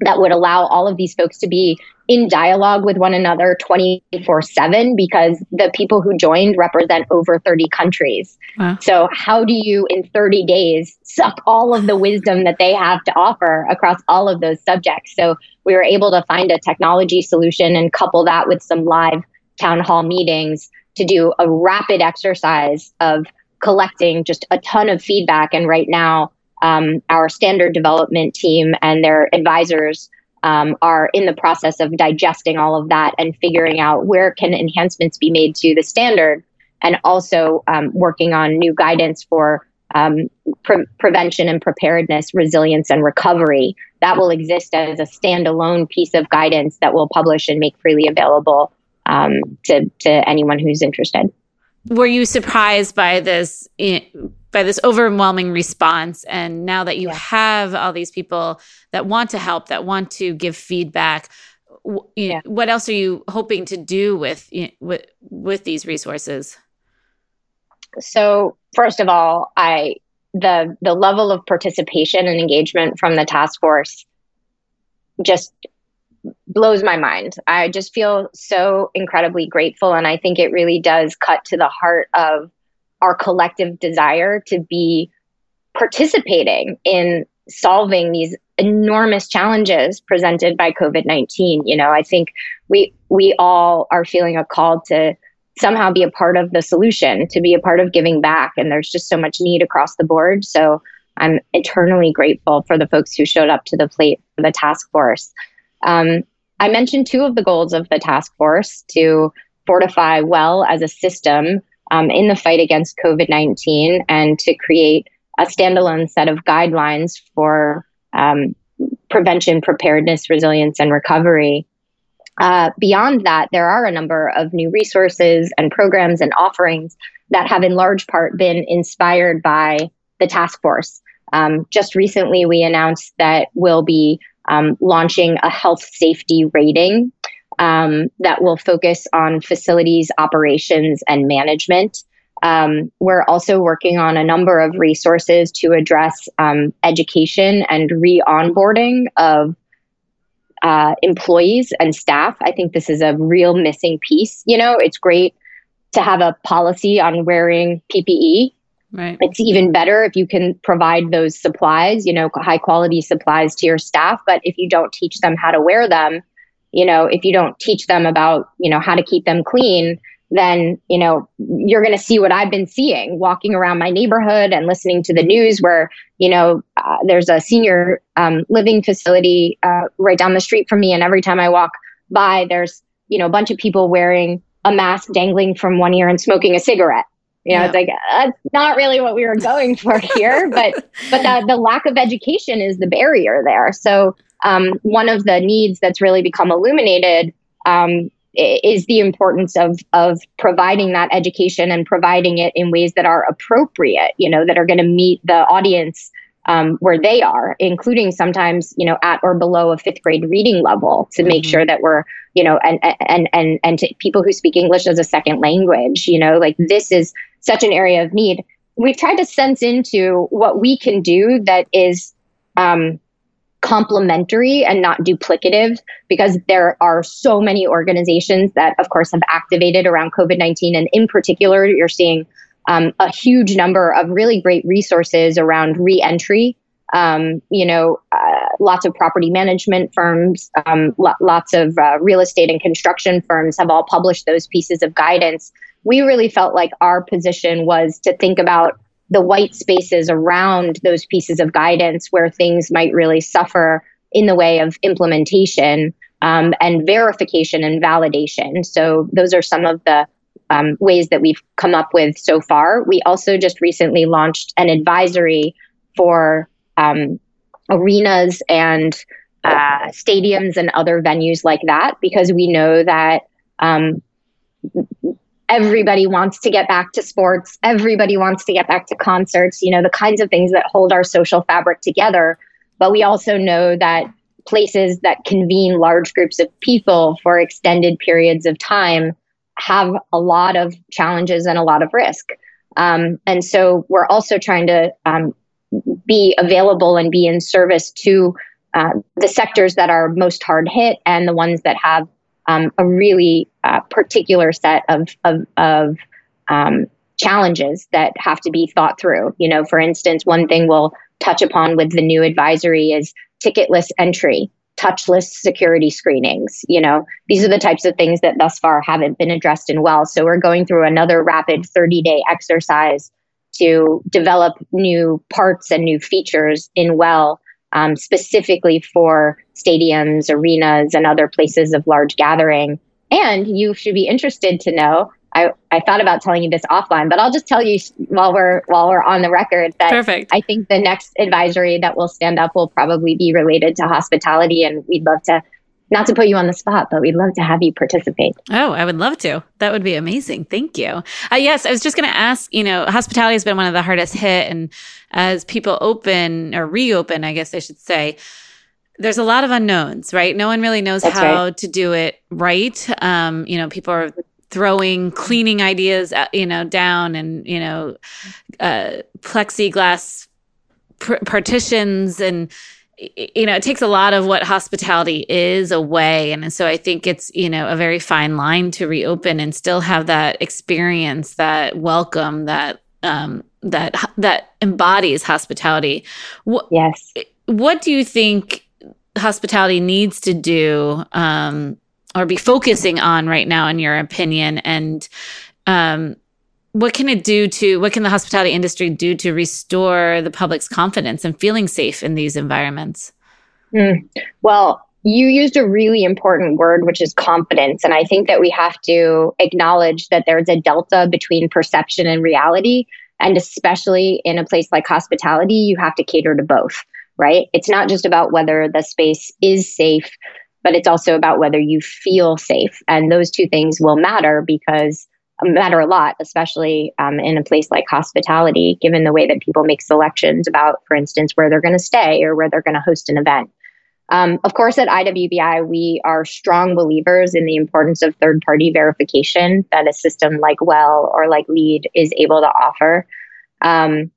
[SPEAKER 3] that would allow all of these folks to be in dialogue with one another 24 7 because the people who joined represent over 30 countries. Wow. So, how do you, in 30 days, suck all of the wisdom that they have to offer across all of those subjects? So, we were able to find a technology solution and couple that with some live town hall meetings to do a rapid exercise of collecting just a ton of feedback. And right now, um, our standard development team and their advisors um, are in the process of digesting all of that and figuring out where can enhancements be made to the standard and also um, working on new guidance for um, pre- prevention and preparedness, resilience and recovery. That will exist as a standalone piece of guidance that we'll publish and make freely available um, to to anyone who's interested.
[SPEAKER 1] Were you surprised by this? Eh, by this overwhelming response and now that you yeah. have all these people that want to help that want to give feedback you, yeah. what else are you hoping to do with with with these resources
[SPEAKER 3] so first of all i the the level of participation and engagement from the task force just blows my mind. I just feel so incredibly grateful. And I think it really does cut to the heart of our collective desire to be participating in solving these enormous challenges presented by COVID-19. You know, I think we we all are feeling a call to somehow be a part of the solution, to be a part of giving back and there's just so much need across the board. So I'm eternally grateful for the folks who showed up to the plate for the task force. Um, I mentioned two of the goals of the task force to fortify well as a system um, in the fight against COVID 19 and to create a standalone set of guidelines for um, prevention, preparedness, resilience, and recovery. Uh, beyond that, there are a number of new resources and programs and offerings that have, in large part, been inspired by the task force. Um, just recently, we announced that we'll be um, launching a health safety rating um, that will focus on facilities operations and management. Um, we're also working on a number of resources to address um, education and re onboarding of uh, employees and staff. I think this is a real missing piece. You know, it's great to have a policy on wearing PPE. Right. It's even better if you can provide those supplies, you know, high quality supplies to your staff. But if you don't teach them how to wear them, you know, if you don't teach them about, you know, how to keep them clean, then, you know, you're going to see what I've been seeing walking around my neighborhood and listening to the news where, you know, uh, there's a senior um, living facility uh, right down the street from me. And every time I walk by, there's, you know, a bunch of people wearing a mask dangling from one ear and smoking a cigarette. You know, yeah. it's like that's not really what we were going for here, but but the, the lack of education is the barrier there. So um, one of the needs that's really become illuminated um, is the importance of of providing that education and providing it in ways that are appropriate. You know, that are going to meet the audience um, where they are, including sometimes you know at or below a fifth grade reading level, to make mm-hmm. sure that we're you know and and and and to people who speak English as a second language. You know, like this is such an area of need. We've tried to sense into what we can do that is um, complementary and not duplicative because there are so many organizations that, of course, have activated around COVID 19. And in particular, you're seeing um, a huge number of really great resources around reentry. Um, you know, uh, lots of property management firms, um, lo- lots of uh, real estate and construction firms have all published those pieces of guidance. We really felt like our position was to think about the white spaces around those pieces of guidance where things might really suffer in the way of implementation um, and verification and validation. So, those are some of the um, ways that we've come up with so far. We also just recently launched an advisory for um, arenas and uh, stadiums and other venues like that because we know that um, everybody wants to get back to sports everybody wants to get back to concerts you know the kinds of things that hold our social fabric together but we also know that places that convene large groups of people for extended periods of time have a lot of challenges and a lot of risk um, and so we're also trying to um, be available and be in service to uh, the sectors that are most hard hit and the ones that have um, a really uh, particular set of of, of um, challenges that have to be thought through. You know, for instance, one thing we'll touch upon with the new advisory is ticketless entry, touchless security screenings. You know, these are the types of things that thus far haven't been addressed in well. So we're going through another rapid 30 day exercise to develop new parts and new features in well um, specifically for stadiums, arenas, and other places of large gathering. And you should be interested to know. I, I thought about telling you this offline, but I'll just tell you while we're while we're on the record that
[SPEAKER 1] Perfect.
[SPEAKER 3] I think the next advisory that will stand up will probably be related to hospitality, and we'd love to not to put you on the spot, but we'd love to have you participate.
[SPEAKER 1] Oh, I would love to. That would be amazing. Thank you. Uh, yes, I was just going to ask, you know, hospitality has been one of the hardest hit. And as people open or reopen, I guess I should say, there's a lot of unknowns, right? No one really knows
[SPEAKER 3] That's
[SPEAKER 1] how
[SPEAKER 3] right.
[SPEAKER 1] to do it right. Um, you know, people are throwing cleaning ideas, uh, you know, down and, you know, uh, plexiglass pr- partitions and, you know, it takes a lot of what hospitality is away. And so I think it's, you know, a very fine line to reopen and still have that experience, that welcome, that, um, that, that embodies hospitality. What,
[SPEAKER 3] Yes.
[SPEAKER 1] what do you think hospitality needs to do, um, or be focusing on right now, in your opinion? And, um, what can it do to what can the hospitality industry do to restore the public's confidence and feeling safe in these environments
[SPEAKER 3] Mm. Well, you used a really important word, which is confidence. And I think that we have to acknowledge that there's a delta between perception and reality. And especially in a place like hospitality, you have to cater to both, right? It's not just about whether the space is safe, but it's also about whether you feel safe. And those two things will matter because matter a lot, especially um, in a place like hospitality, given the way that people make selections about, for instance, where they're going to stay or where they're going to host an event. Um, of course, at IWBI, we are strong believers in the importance of third party verification that a system like Well or like LEED is able to offer. Um,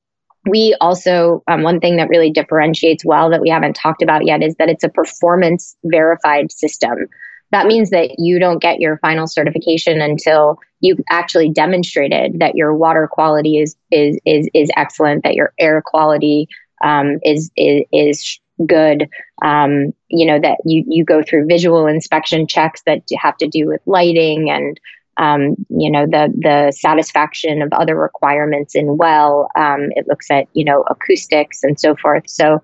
[SPEAKER 3] we also, um, one thing that really differentiates Well that we haven't talked about yet is that it's a performance verified system. That means that you don't get your final certification until you've actually demonstrated that your water quality is is is, is excellent, that your air quality um, is, is is good. Um, you know that you you go through visual inspection checks that have to do with lighting and um, you know the the satisfaction of other requirements in well. Um, it looks at you know acoustics and so forth. So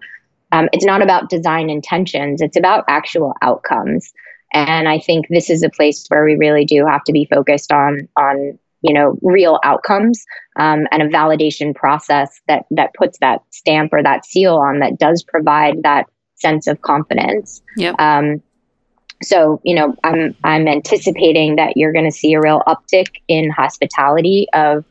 [SPEAKER 3] um, it's not about design intentions; it's about actual outcomes. And I think this is a place where we really do have to be focused on on you know real outcomes um, and a validation process that that puts that stamp or that seal on that does provide that sense of confidence.
[SPEAKER 1] Yep.
[SPEAKER 3] Um, so you know I'm I'm anticipating that you're going to see a real uptick in hospitality of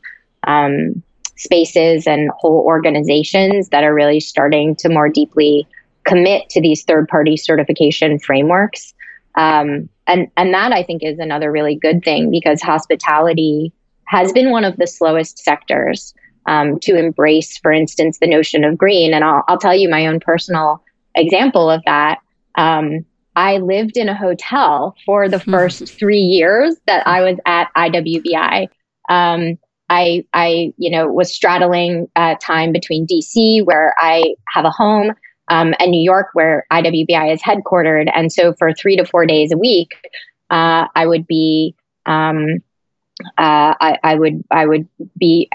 [SPEAKER 3] um, spaces and whole organizations that are really starting to more deeply commit to these third party certification frameworks. Um, and and that I think is another really good thing because hospitality has been one of the slowest sectors um, to embrace, for instance, the notion of green. And I'll, I'll tell you my own personal example of that. Um, I lived in a hotel for the first three years that I was at IWBI. Um, I, I, you know, was straddling uh, time between DC, where I have a home, um, and New York, where IWBI is headquartered. And so, for three to four days a week, uh, I would be, um, uh, I, I, would, I would be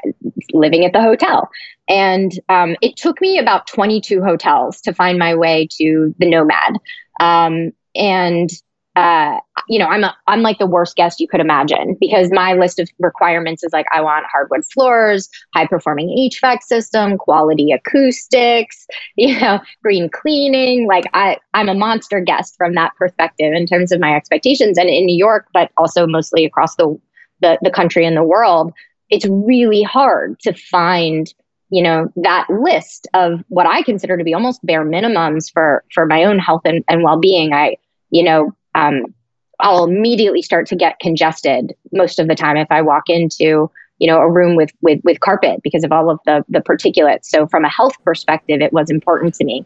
[SPEAKER 3] living at the hotel. And um, it took me about 22 hotels to find my way to the Nomad. Um, and uh, you know, I'm a, I'm like the worst guest you could imagine because my list of requirements is like I want hardwood floors, high performing HVAC system, quality acoustics, you know, green cleaning. Like I I'm a monster guest from that perspective in terms of my expectations. And in New York, but also mostly across the the, the country and the world, it's really hard to find you know that list of what I consider to be almost bare minimums for for my own health and, and well being. I you know um, I'll immediately start to get congested most of the time if I walk into you know a room with with with carpet because of all of the the particulates. So from a health perspective, it was important to me.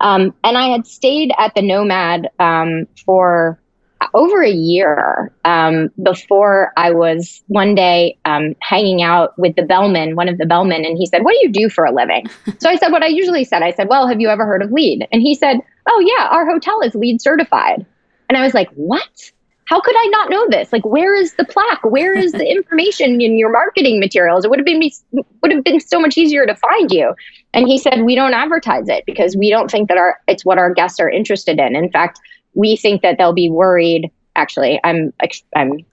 [SPEAKER 3] Um, and I had stayed at the Nomad um, for over a year um, before I was one day um, hanging out with the bellman, one of the bellmen, and he said, "What do you do for a living?" so I said what I usually said. I said, "Well, have you ever heard of LEED?" And he said, "Oh yeah, our hotel is LEED certified." And I was like, "What?" how could I not know this? Like, where is the plaque? Where is the information in your marketing materials? It would have been would have been so much easier to find you. And he said, we don't advertise it because we don't think that our it's what our guests are interested in. In fact, we think that they'll be worried. Actually, I'm I'm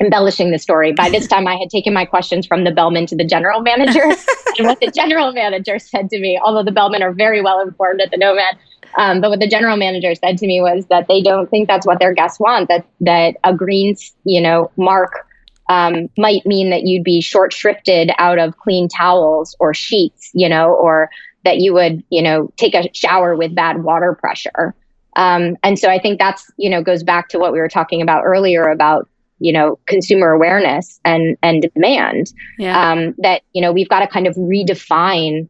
[SPEAKER 3] embellishing the story. By this time, I had taken my questions from the bellman to the general manager. and what the general manager said to me, although the bellmen are very well informed at the Nomad, um, but what the general manager said to me was that they don't think that's what their guests want. That that a green, you know, mark um, might mean that you'd be short shrifted out of clean towels or sheets, you know, or that you would, you know, take a shower with bad water pressure. Um, and so I think that's, you know, goes back to what we were talking about earlier about you know consumer awareness and and demand. Yeah. um, that you know we've got to kind of redefine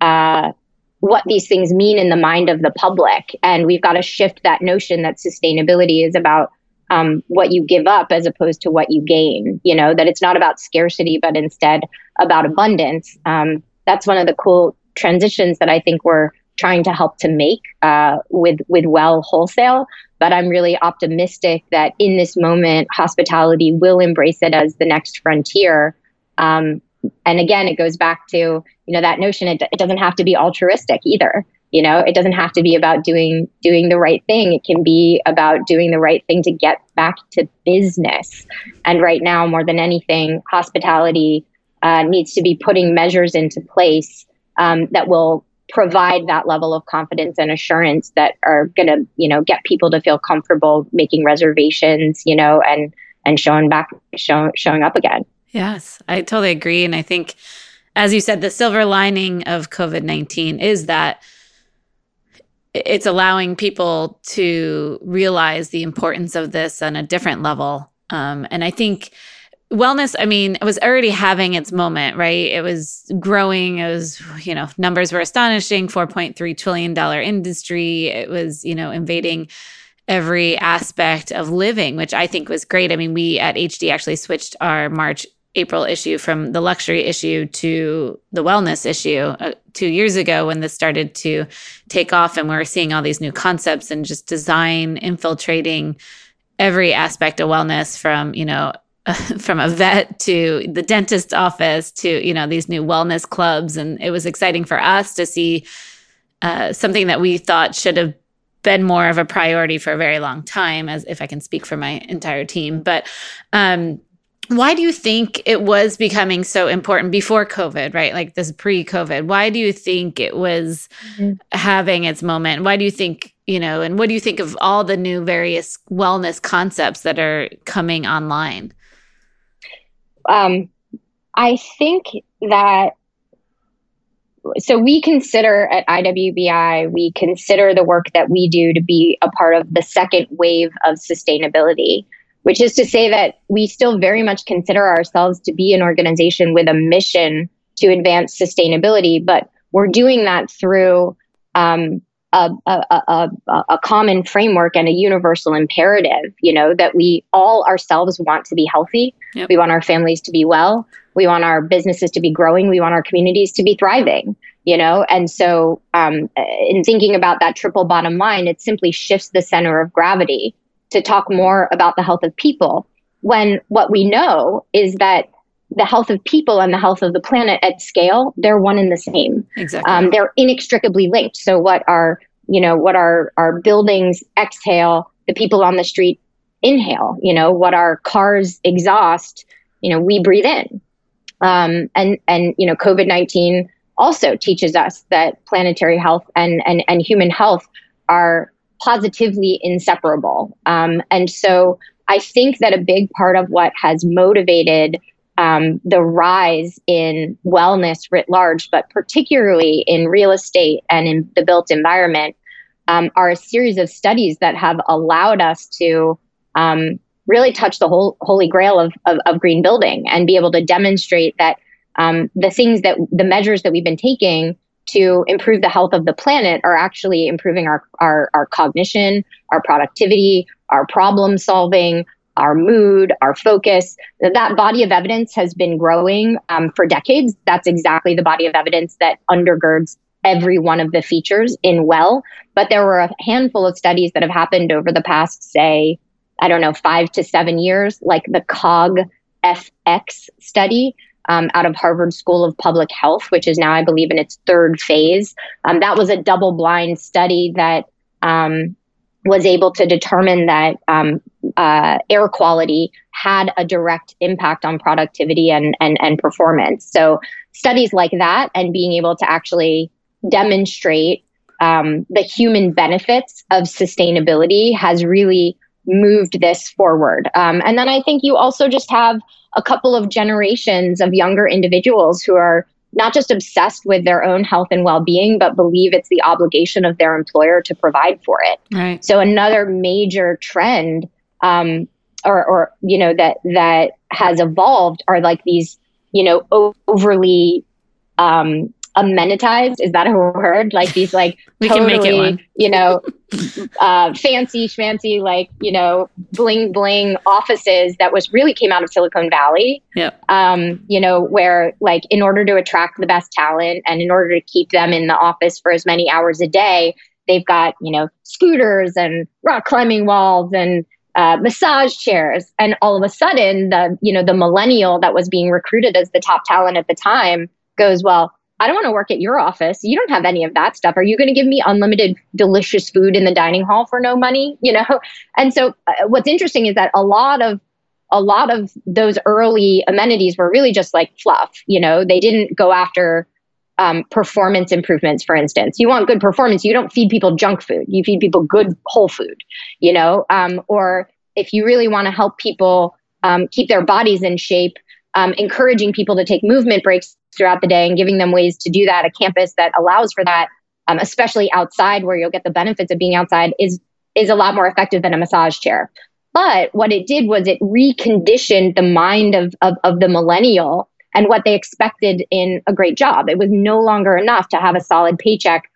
[SPEAKER 3] uh, what these things mean in the mind of the public. And we've got to shift that notion that sustainability is about um, what you give up as opposed to what you gain you know that it's not about scarcity but instead about abundance. Um, that's one of the cool transitions that i think we're trying to help to make uh, with with well wholesale but I'm really optimistic that in this moment, hospitality will embrace it as the next frontier. Um, and again, it goes back to you know that notion. It, it doesn't have to be altruistic either. You know, it doesn't have to be about doing doing the right thing. It can be about doing the right thing to get back to business. And right now, more than anything, hospitality uh, needs to be putting measures into place um, that will provide that level of confidence and assurance that are going to you know get people to feel comfortable making reservations you know and and showing back show, showing up again.
[SPEAKER 1] Yes i totally agree. And i think as you said the silver lining of covid-19 is that it's allowing people to realize the importance of this on a different level. Um, and i think wellness i mean it was already having its moment right? It was growing. It was you know numbers were astonishing. 4.3 trillion dollar industry. It was you know invading every aspect of living which i think was great. I mean we at hd actually switched our march april issue from the luxury issue to the wellness issue uh, two years ago when this started to take off and we we're seeing all these new concepts and just design infiltrating every aspect of wellness from you know from a vet to the dentist office to you know these new wellness clubs. And it was exciting for us to see uh, something that we thought should have been more of a priority for a very long time as if i can speak for my entire team. But um, why do you think it was becoming so important before covid right? Like this pre-covid why do you think it was mm-hmm. having its moment? Why do you think you know and what do you think of all the new various wellness concepts that are coming online
[SPEAKER 3] um, I think that so we consider at IWBI, we consider the work that we do to be a part of the second wave of sustainability, which is to say that we still very much consider ourselves to be an organization with a mission to advance sustainability, but we're doing that through um, a, a, a, a, common framework and a universal imperative, you know, that we all ourselves want to be healthy. Yep. We want our families to be well. We want our businesses to be growing. We want our communities to be thriving, you know? And so, um, in thinking about that triple bottom line, it simply shifts the center of gravity to talk more about the health of people when what we know is that the health of people and the health of the planet at scale, they're one and the same.
[SPEAKER 1] Exactly. Um,
[SPEAKER 3] they're inextricably linked. So what our, you know, what our, our buildings exhale, the people on the street inhale, you know, what our cars exhaust, you know, we breathe in. Um, and, and, you know, COVID-19 also teaches us that planetary health and, and, and human health are positively inseparable. Um, and so I think that a big part of what has motivated um, the rise in wellness writ large, but particularly in real estate and in the built environment, um, are a series of studies that have allowed us to um, really touch the whole holy grail of, of, of, green building and be able to demonstrate that um, the things that the measures that we've been taking to improve the health of the planet are actually improving our, our, our cognition, our productivity, our problem solving, our mood, our focus. That body of evidence has been growing um, for decades. That's exactly the body of evidence that undergirds every one of the features in well. But there were a handful of studies that have happened over the past, say, I don't know, five to seven years, like the COG FX study. Um, out of Harvard School of Public Health, which is now, I believe, in its third phase. Um, that was a double blind study that um, was able to determine that um, uh, air quality had a direct impact on productivity and, and, and performance. So, studies like that and being able to actually demonstrate um, the human benefits of sustainability has really moved this forward. Um, and then I think you also just have a couple of generations of younger individuals who are not just obsessed with their own health and well-being but believe it's the obligation of their employer to provide for it
[SPEAKER 1] right
[SPEAKER 3] so another major trend um, or, or you know that that has evolved are like these you know overly um, amenitized is that a word like these like
[SPEAKER 1] we
[SPEAKER 3] totally,
[SPEAKER 1] can make it one.
[SPEAKER 3] you know uh, fancy schmancy like you know bling bling offices that was really came out of silicon valley
[SPEAKER 1] yep.
[SPEAKER 3] um, you know where like in order to attract the best talent and in order to keep them in the office for as many hours a day they've got you know scooters and rock climbing walls and uh, massage chairs and all of a sudden the you know the millennial that was being recruited as the top talent at the time goes well I don't want to work at your office. You don't have any of that stuff. Are you going to give me unlimited delicious food in the dining hall for no money? You know? And so uh, what's interesting is that a lot of a lot of those early amenities were really just like fluff, you know, they didn't go after um, performance improvements, for instance. You want good performance, you don't feed people junk food. You feed people good whole food, you know. Um, or if you really want to help people um, keep their bodies in shape, um, encouraging people to take movement breaks throughout the day and giving them ways to do that, a campus that allows for that, um, especially outside where you'll get the benefits of being outside, is is a lot more effective than a massage chair. But what it did was it reconditioned the mind of, of, of the millennial and what they expected in a great job. It was no longer enough to have a solid paycheck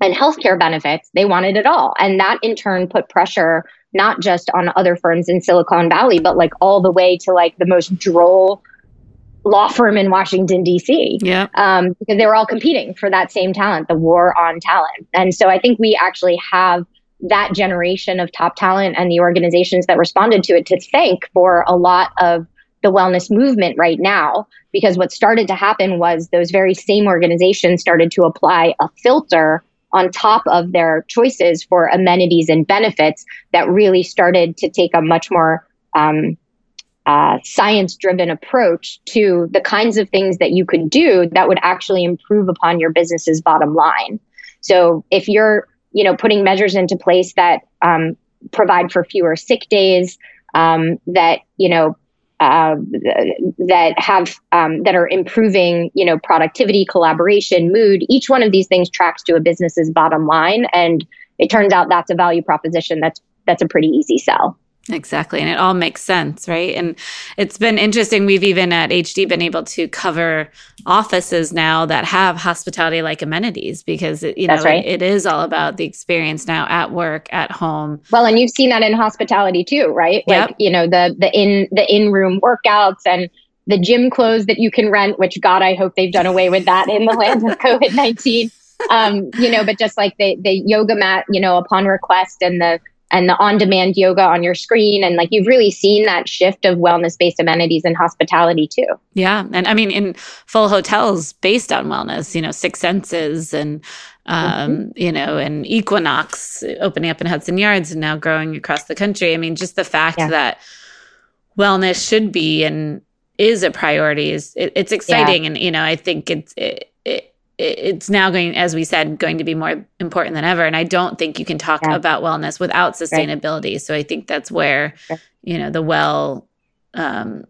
[SPEAKER 3] and healthcare benefits. They wanted it all. And that in turn put pressure not just on other firms in Silicon Valley, but like all the way to like the most droll law firm in Washington, D.C.
[SPEAKER 1] Yeah.
[SPEAKER 3] Um, because they were all competing for that same talent, the war on talent. And so I think we actually have that generation of top talent and the organizations that responded to it to thank for a lot of the wellness movement right now. Because what started to happen was those very same organizations started to apply a filter on top of their choices for amenities and benefits that really started to take a much more um, uh, science driven approach to the kinds of things that you could do that would actually improve upon your business's bottom line. So if you're, you know, putting measures into place that um, provide for fewer sick days, um, that you know, uh, that have um, that are improving, you know, productivity, collaboration, mood. Each one of these things tracks to a business's bottom line, and it turns out that's a value proposition that's that's a pretty easy sell.
[SPEAKER 1] Exactly. And it all makes sense, right? And it's been interesting. We've even at HD been able to cover offices now that have hospitality like amenities because, it, you know, right. it, it is all about the experience now at work, at home.
[SPEAKER 3] Well, and you've seen that in hospitality too, right? Like, you know, the, the in, the in-room workouts and the gym clothes that you can rent, which God, I hope they've done away with that in the land of COVID-19. Um, you know, but just like the, the yoga mat, you know, upon request and the, and the on demand yoga on your screen. And like you've really seen that shift of wellness based amenities and hospitality too.
[SPEAKER 1] Yeah. And I mean, in full hotels based on wellness, you know, Six Senses and, um, mm-hmm. you know, and Equinox opening up in Hudson Yards and now growing across the country. I mean, just the fact yeah. that wellness should be and is a priority is it, it's exciting. Yeah. And, you know, I think it's, it, it's now going, as we said, going to be more important than ever. And I don't think you can talk yeah. about wellness without sustainability. Right. So I think that's where, you know, the well, um,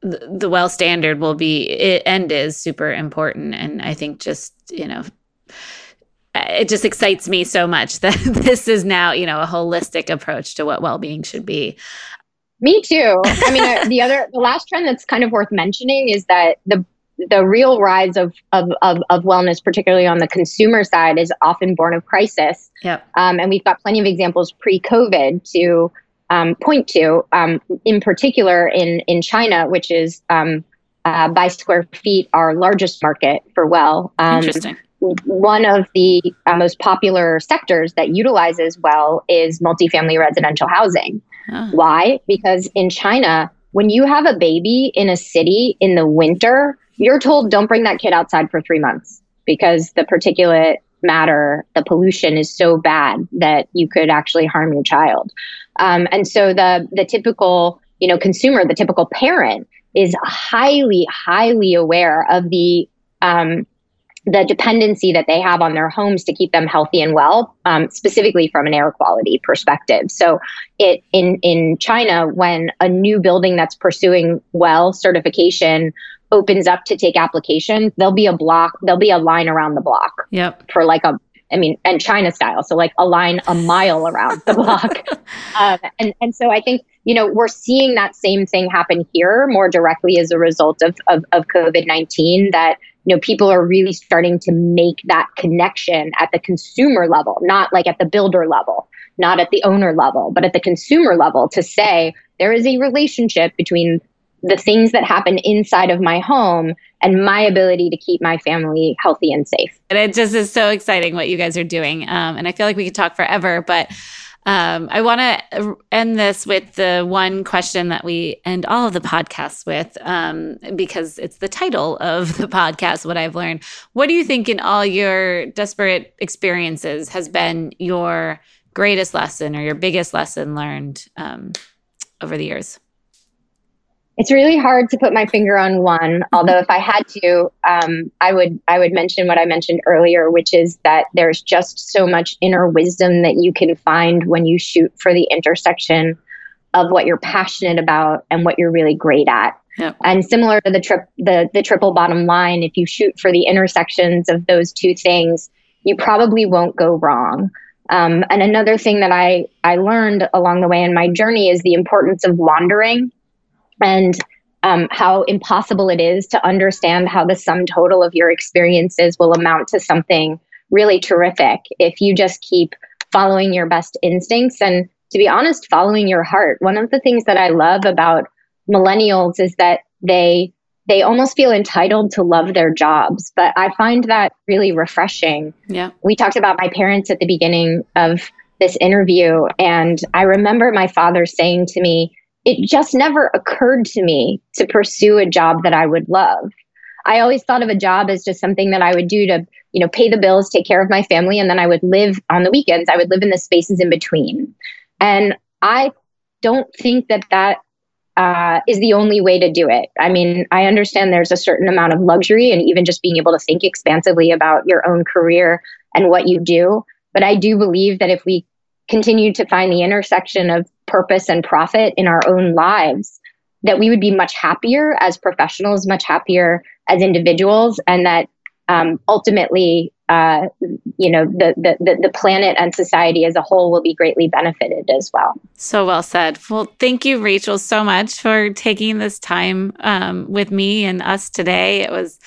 [SPEAKER 1] the, the WELL standard will be it, and is super important. And I think just, you know, it just excites me so much that this is now, you know, a holistic approach to what well-being should be.
[SPEAKER 3] Me too. I mean, the other, the last trend that's kind of worth mentioning is that the the real rise of, of, of, of, wellness, particularly on the consumer side, is often born of crisis.
[SPEAKER 1] Yep.
[SPEAKER 3] Um, and we've got plenty of examples pre-COVID to um, point to, um, in particular in, in China, which is um, uh, by square feet our largest market for WELL.
[SPEAKER 1] Um, Interesting.
[SPEAKER 3] one of the uh, most popular sectors that utilizes WELL is multifamily residential housing. Oh. Why? Because in China, when you have a baby in a city in the winter, you're told don't bring that kid outside for three months because the particulate matter, the pollution is so bad that you could actually harm your child. Um, and so the the typical you know consumer, the typical parent is highly highly aware of the um, the dependency that they have on their homes to keep them healthy and well, um, specifically from an air quality perspective. So, it in in China, when a new building that's pursuing WELL certification opens up to take applications, there'll be a block, there'll be a line around the block.
[SPEAKER 1] Yep.
[SPEAKER 3] For like a, I mean, and China style, so like a line a mile around the block. um, and and so I think you know we're seeing that same thing happen here more directly as a result of of, of COVID nineteen that you know people are really starting to make that connection at the consumer level not like at the builder level not at the owner level but at the consumer level to say there is a relationship between the things that happen inside of my home and my ability to keep my family healthy and safe
[SPEAKER 1] and it just is so exciting what you guys are doing um, and i feel like we could talk forever but um, I want to end this with the one question that we end all of the podcasts with, um, because it's the title of the podcast, What I've Learned. What do you think in all your desperate experiences has been your greatest lesson or your biggest lesson learned um, over the years?
[SPEAKER 3] It's really hard to put my finger on one. Although, if I had to, um, I would I would mention what I mentioned earlier, which is that there's just so much inner wisdom that you can find when you shoot for the intersection of what you're passionate about and what you're really great at. Yep. And similar to the trip the the triple bottom line, if you shoot for the intersections of those two things, you probably won't go wrong. Um, and another thing that I I learned along the way in my journey is the importance of wandering and um, how impossible it is to understand how the sum total of your experiences will amount to something really terrific if you just keep following your best instincts. And to be honest following your heart one of the things that i love about millennials is that they they almost feel entitled to love their jobs but i find that really refreshing.
[SPEAKER 1] Yeah.
[SPEAKER 3] We talked about my parents at the beginning of this interview and i remember my father saying to me it just never occurred to me to pursue a job that I would love. I always thought of a job as just something that I would do to, you know, pay the bills, take care of my family, and then I would live on the weekends. I would live in the spaces in between. And I don't think that that uh, is the only way to do it. I mean, I understand there's a certain amount of luxury and even just being able to think expansively about your own career and what you do. But I do believe that if we continue to find the intersection of purpose and profit in our own lives, that we would be much happier as professionals, much happier as individuals, and that um, ultimately, uh, you know, the, the the planet and society as a whole will be greatly benefited as well.
[SPEAKER 1] So well said. Well, thank you, Rachel, so much for taking this time um, with me and us today. It was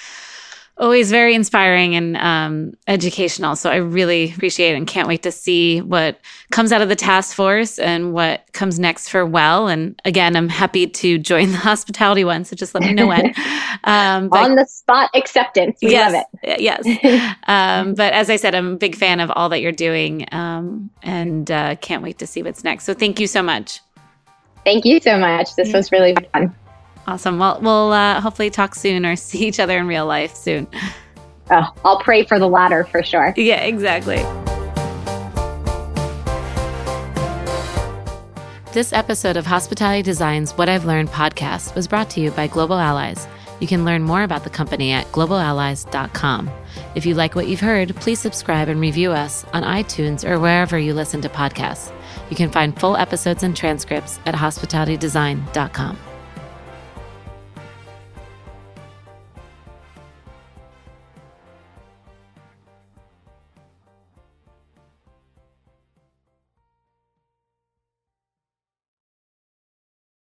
[SPEAKER 1] always very inspiring and um, educational. So I really appreciate it and can't wait to see what comes out of the task force and what comes next for WELL. And again, I'm happy to join the hospitality one. So just let me know when.
[SPEAKER 3] Um, but, On the spot acceptance. We
[SPEAKER 1] yes,
[SPEAKER 3] love
[SPEAKER 1] it. Yes. um, but as I said, I'm a big fan of all that you're doing um, and uh, can't wait to see what's next. So thank you so much.
[SPEAKER 3] Thank you so much. This was really fun.
[SPEAKER 1] Awesome. Well, we'll uh, hopefully talk soon or see each other in real life soon.
[SPEAKER 3] Oh, I'll pray for the latter for sure.
[SPEAKER 1] Yeah, exactly. This episode of Hospitality Design's What I've Learned podcast was brought to you by Global Allies. You can learn more about the company at globalallies.com. If you like what you've heard, please subscribe and review us on iTunes or wherever you listen to podcasts. You can find full episodes and transcripts at hospitalitydesign.com.